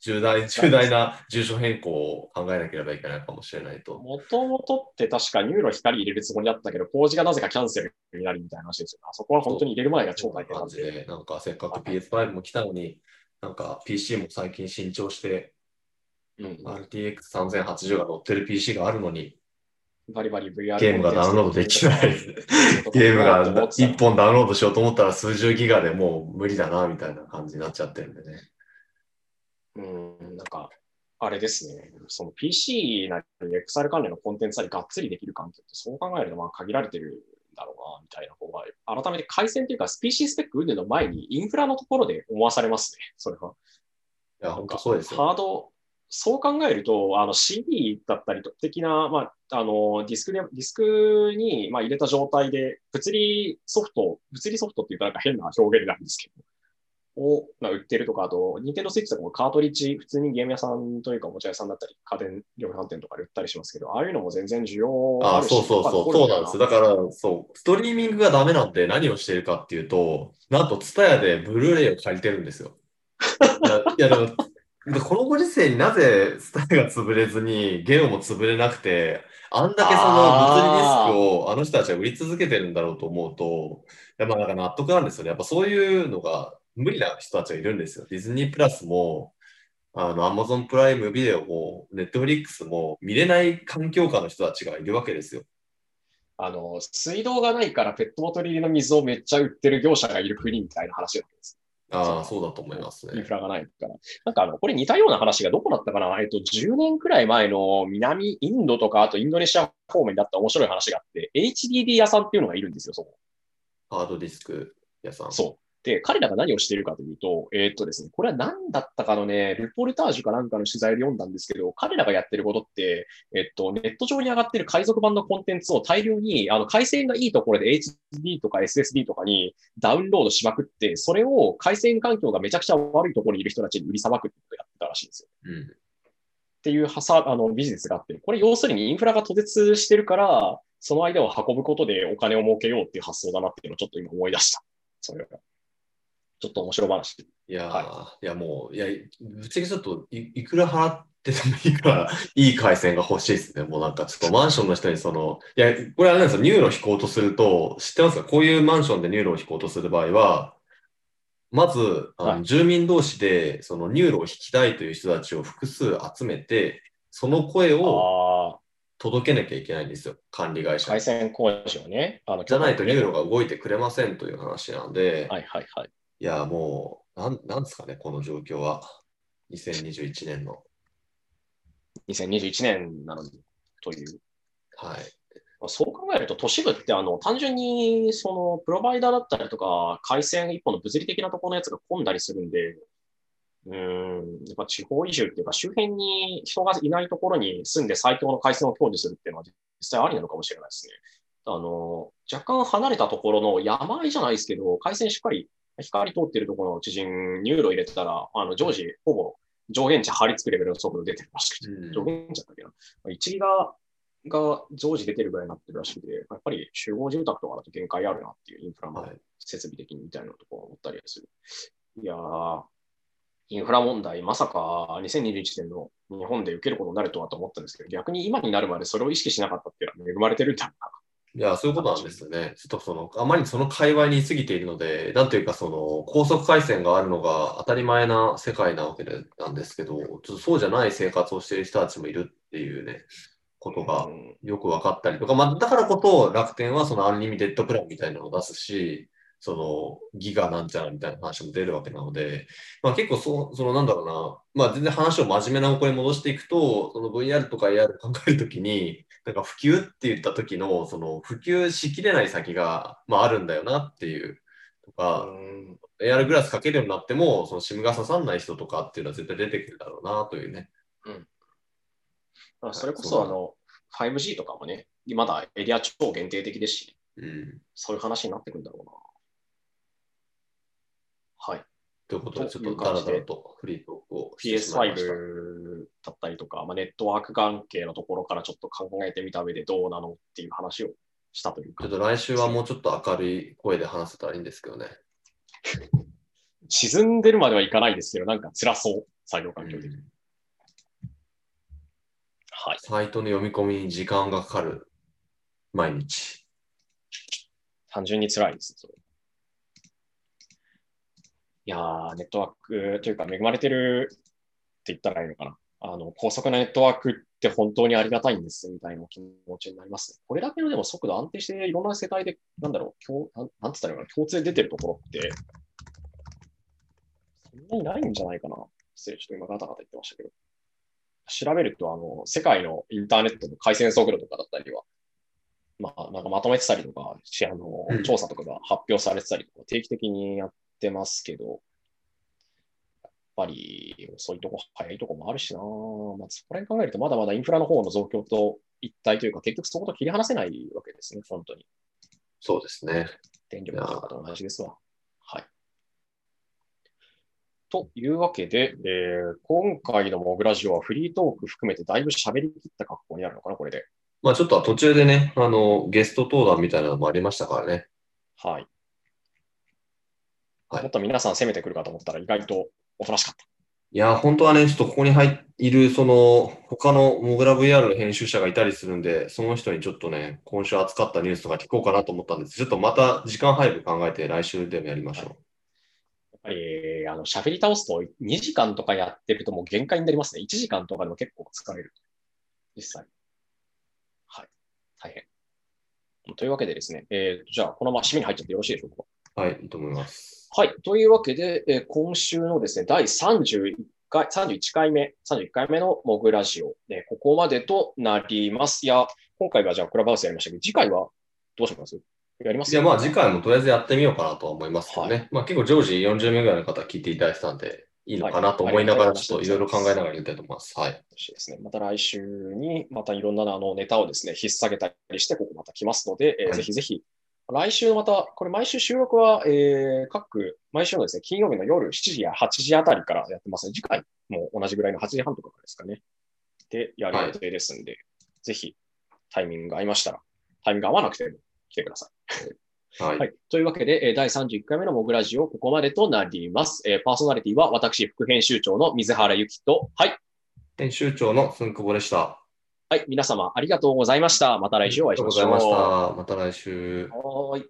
重大、重大な住所変更を考えなければいけないかもしれないと。
もともとって確か NURO 光入れるつもりだったけど、工事がなぜかキャンセルになりみたいな話ですよ、ね。あそこは本当に入れる前が超大変
なんで。なんかせっかく PS5 も来たのに、なんか PC も最近新調して、うん、RTX3080 が乗ってる PC があるのに、
バリバリ VR
ゲームがダウンロードできない。ゲームが1本ダウンロードしようと思ったら数十ギガでもう無理だなみたいな感じになっちゃってるんでね。
うん、なんか、あれですね、その PC なり XR 関連のコンテンツなりがっつりできる環境ってそう考えるとまあ限られてるんだろうな、みたいな方が、改めて回線というか PC スペック運動の前にインフラのところで思わされますね、それは。
いや、本当そうです
よ。ハード、そう考えると、あの CD だったり的な、まあ、あのディスクで、ディスクに、まあ、入れた状態で、物理ソフト、物理ソフトっていうとなんか変な表現なんですけど、を、まあ、売ってるとか、あと、ニンテンドスイッチとかもカートリッジ、普通にゲーム屋さんというか、おもちゃ屋さんだったり、家電量販店とかで売ったりしますけど、ああいうのも全然需要
あ。あそうそうそう、そうなんです。だから、そう、ストリーミングがダメなんで何をしてるかっていうと、なんと、ツタヤでブルーレイを借りてるんですよ。いや、でも、このご時世になぜスタイが潰れずにゲオも潰れなくて、あんだけその物理ディスクをあの人たちは売り続けてるんだろうと思うと、やっぱなんか納得なんですよね。やっぱそういうのが無理な人たちがいるんですよ。ディズニープラスも、あの、アマゾンプライムビデオも、ネットフリックスも見れない環境下の人たちがいるわけですよ。
あの、水道がないからペットボトル入りの水をめっちゃ売ってる業者がいる国みたいな話なわけです。
ああ、そうだと思いますね。
インフラがないから。なんかあの、これ似たような話がどこだったかな？えっと、10年くらい前の南インドとか、あとインドネシア方面だった面白い話があって、HDD 屋さんっていうのがいるんですよ、そこ。
ハードディスク屋さん。
そう。で、彼らが何をしているかというと、えー、っとですね、これは何だったかのね、ルポルタージュかなんかの取材で読んだんですけど、彼らがやってることって、えっと、ネット上に上がってる海賊版のコンテンツを大量に、あの、回線がいいところで HD とか SSD とかにダウンロードしまくって、それを回線環境がめちゃくちゃ悪いところにいる人たちに売りさばくってことをやってたらしいんですよ。うん。っていうはさ、あの、ビジネスがあって、これ要するにインフラが途絶してるから、その間を運ぶことでお金を儲けようっていう発想だなっていうのをちょっと今思い出した。それは。ちょっと面白話。
いや、はい、いやもう、いや、ぶっちゃけちょっといいくら払っててもいいから、*laughs* いい回線が欲しいですね。もうなんかちょっとマンションの人にその、いや、これあれなんですよ、 NURO 引こうとすると、知ってますか？こういうマンションで NURO を引こうとする場合は、まず、あの住民同士で、その NURO を引きたいという人たちを複数集めて、その声を届けなきゃいけないんですよ、管理会社。
回線工事をね。
あのじゃないと NURO が動いてくれませんという話なんで、
はいはいはい。
いや、もう、なんなんですかね、この状況は。2021年の。
2021年なのに、という。
はい。
そう考えると、都市部ってあの単純にそのプロバイダーだったりとか、回線一本の物理的なところのやつが混んだりするんで、うん、やっぱ地方移住っていうか、周辺に人がいないところに住んで最強の回線を享受するっていうのは実際ありなのかもしれないですね。あの、若干離れたところの山あいじゃないですけど、回線しっかり光通ってるところの知人、 NURO 入れてたら、あの、常時、ほぼ上限値張り付くレベルの速度出てるらしくて、うん、上限値だったっけな。1ギガが常時出てるぐらいになってるらしくて、やっぱり集合住宅とかだと限界あるなっていうインフラの設備的にみたいなところを思ったりする。いやー、インフラ問題、まさか2021年の日本で受けることになるとはと思ったんですけど、逆に今になるまでそれを意識しなかったっていうのは恵まれてるんだな
いや、そういうことなんですよね。ちょっとその、あまりにその界隈にいすぎているので、なんというか、その、高速回線があるのが当たり前な世界なわけでなんですけど、ちょっとそうじゃない生活をしている人たちもいるっていうね、ことがよく分かったりとか、まあ、だからこそ楽天はそのアンリミテッドプランみたいなのを出すし、そのギガなんちゃらみたいな話も出るわけなので、まあ、結構そそのなんだろうな、まあ、全然話を真面目な方向に戻していくと、その VR とか AR 考えるときに、なんか普及って言った時の、その普及しきれない先が、まあ、あるんだよなっていう。とか、AR グラスかけるようになっても、その SIM が刺さんない人とかっていうのは絶対出てくるだろうなというね。
うん。まあ、それこそ、あの、5G とかもね、まだエリア超限定的ですし、
うん、
そういう話になってくるんだろうな。はい。
ということで、ちょっとダラダラとフリートークを
PS5 だったりとか、まあ、ネットワーク関係のところからちょっと考えてみた上でどうなのっていう話をしたという
か。ちょっと来週はもうちょっと明るい声で話せたらいいんですけどね。
沈んでるまではいかないですけど、なんか辛そう、作業環境的に。うん、はい。
サイトの読み込みに時間がかかる毎日。
単純に辛いです、それ。いやー、ネットワークというか恵まれてるって言ったらいいのかな。あの、高速なネットワークって本当にありがたいんですみたいな気持ちになりますね。これだけのでも速度安定していろんな世界で、なんだろう、共なんなんつったらいいのかな、共通で出てるところって、そんなにないんじゃないかな。失礼、ちょっと今ガタガタ言ってましたけど。調べると、あの、世界のインターネットの回線速度とかだったりは、まあ、なんかまとめてたりとか、あの、調査とかが発表されてたりとか、定期的にやっってますけど、やっぱり遅いとこ、早いとこもあるしな、まあ、そこら辺考えると、まだまだインフラの方の増強と一体というか、結局そこと切り離せないわけですね、本当に。
そうですね。
電力とかと同じですわ。はい。というわけで、えー、今回のモグラジオはフリートーク含めてだいぶ喋りきった格好になるのかな、これで。
まあちょっと途中でね、あの、ゲスト登壇みたいなのもありましたからね。
はい。はい、もっと皆さん攻めてくるかと思ったら意外とおとなしかった。
いや、本当はね、ちょっとここに入いる、その、他のモグラ VR の編集者がいたりするんで、その人にちょっとね、今週扱ったニュースとか聞こうかなと思ったんです。ちょっとまた時間配分考えて来週でもやりましょう。やっ
ぱり、あの、喋り倒すと2時間とかやってるともう限界になりますね。1時間とかでも結構疲れる。実際。はい。大変。というわけでですね、えー、じゃあ、このまま締めに入っちゃってよろしいでしょう
か？はい、いいと思います。
はい。というわけで、えー、今週のですね、第31回、31回目、31回目のモグラジオ、ね、ここまでとなります。いや、今回はじゃあクラブハウスやりましたけど、次回はどうします？やります？
いや、まあ次回もとりあえずやってみようかなと思いますけどね。はい、まあ結構常時40名ぐらいの方聞いていただいてたんで、いいのかなと思いながら、ちょっといろいろ考えながらやりたいと思います。はい。
ですね。また来週に、またいろんなあのネタをですね、引っ提げたりして、ここまた来ますので、えーはい、ぜひぜひ来週また、これ毎週収録は、えー、各、毎週のですね、金曜日の夜7時や8時あたりからやってますね。次回も同じぐらいの8時半とかですかね。で、やる予定ですんで、はい、ぜひタイミングが合いましたら、タイミング合わなくても来てください。はい、はい。というわけで、第31回目のモグラジオ、ここまでとなります。えー、パーソナリティは私、副編集長の水原由紀と、はい。
編集長のすんくぼでした。
はい、皆様ありがとうございました。また来週お会いしましょう。ありがとうございました。
また来週。
はい。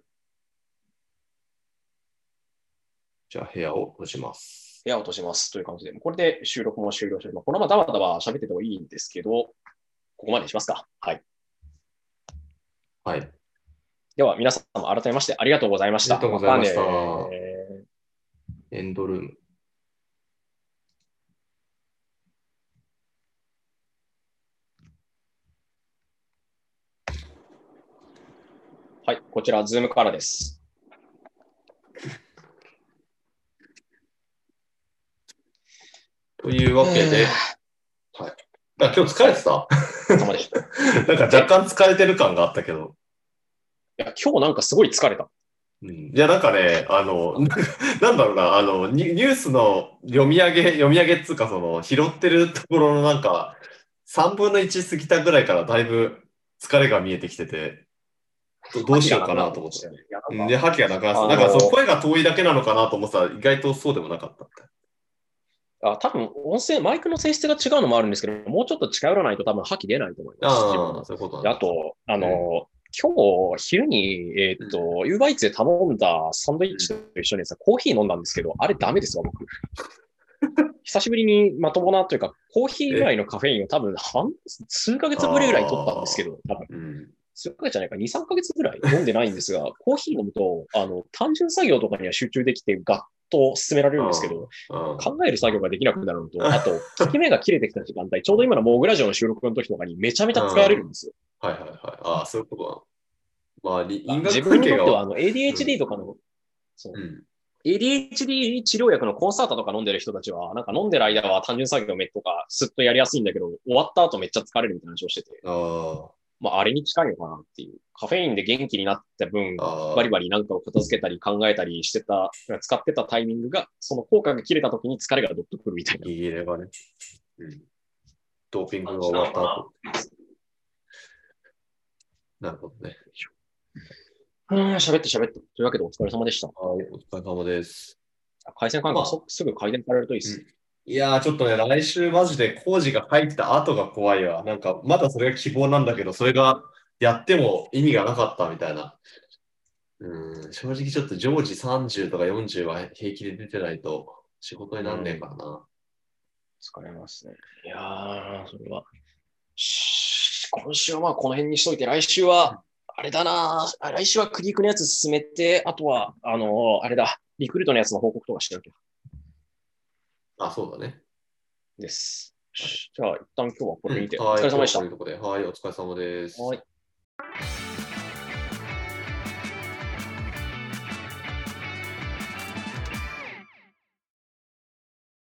じゃあ部屋を閉じます。
部屋を閉じますという感じで、これで収録も終了して、このままダバダバ喋っててもいいんですけど、ここまでにしますか。はい。
はい。
では、皆様改めましてありがとうございました。
ありがとうございました。まエンドルーム。
はい、こちら、ズームからです。*laughs*
というわけで、はい。あ今日疲れてた？*laughs* なんか若干疲れてる感があったけど。
いや、今日なんかすごい疲れた。
うん、いや、なんかね、あの、*laughs* なんだろうな、あのニ、ニュースの読み上げ、読み上げっつうか、その、拾ってるところのなんか、3分の1過ぎたぐらいからだいぶ疲れが見えてきてて、どうしようかなと思って。で、覇気がなくなった。なんか声が遠いだけなのかなと思ってたら、意外とそうでもなかった
あ多分音声、マイクの性質が違うのもあるんですけど、もうちょっと近寄らないと多分覇気出ないと思います。
あそういうこと
あと、あの、うん、今日昼に、えっ、ー、と、ユーバイツで頼んだサンドイッチと一緒にさ、コーヒー飲んだんですけど、あれダメですわ、僕。*laughs* 久しぶりにまともなというか、コーヒーぐらいのカフェインを多分半、数ヶ月ぶりぐらい取ったんですけど、多分。数ヶ月じゃないか、2、3ヶ月ぐらい飲んでないんですが、*laughs* コーヒー飲むと、あの、単純作業とかには集中できて、ガッと進められるんですけど、考える作業ができなくなるのと、あと、効き目が切れてきた時間帯、*laughs* ちょうど今のモーグラジオの収録の時とかにめちゃめちゃ使われるんですよ。
はいはいはい。ああ、そういうことまあ、
因果自分にとってはあの ADHD とかの、うん、そう、うん。ADHD 治療薬のコンサータとか飲んでる人たちは、なんか飲んでる間は単純作業めとかすっとやりやすいんだけど、終わった後めっちゃ疲れるみたいな話をしてて。
あ
まあ、あれに近いのかなっていう。カフェインで元気になった分、バリバリなんかを片付けたり考えたりしてた、使ってたタイミングが、その効果が切れた時に疲れがどっとくるみたいな。
ね。うん。ドーピングが終わった後。なるほどね。
うん、喋って喋って。というわけでお疲れ様でした。は
い、お疲れ様です。
回線感覚、まあ、すぐ改善されるといいです。うん
いやー、ちょっとね、来週マジで工事が入った後が怖いわ。なんか、まだそれが希望なんだけど、それがやっても意味がなかったみたいな。うん、正直ちょっと常時30とか40は平気で出てないと仕事になんねえからな。
疲れますね。いやー、それは。今週はまあこの辺にしといて、来週は、あれだな来週はクリークのやつ進めて、あとは、あのー、あれだ、リクルートのやつの報告とかしてなきゃ。
あ、そうだね。
です。はい、じゃあ、一旦今日はこれでいて、うん、お疲れ様でした。
はい、お疲れ様です。
はい。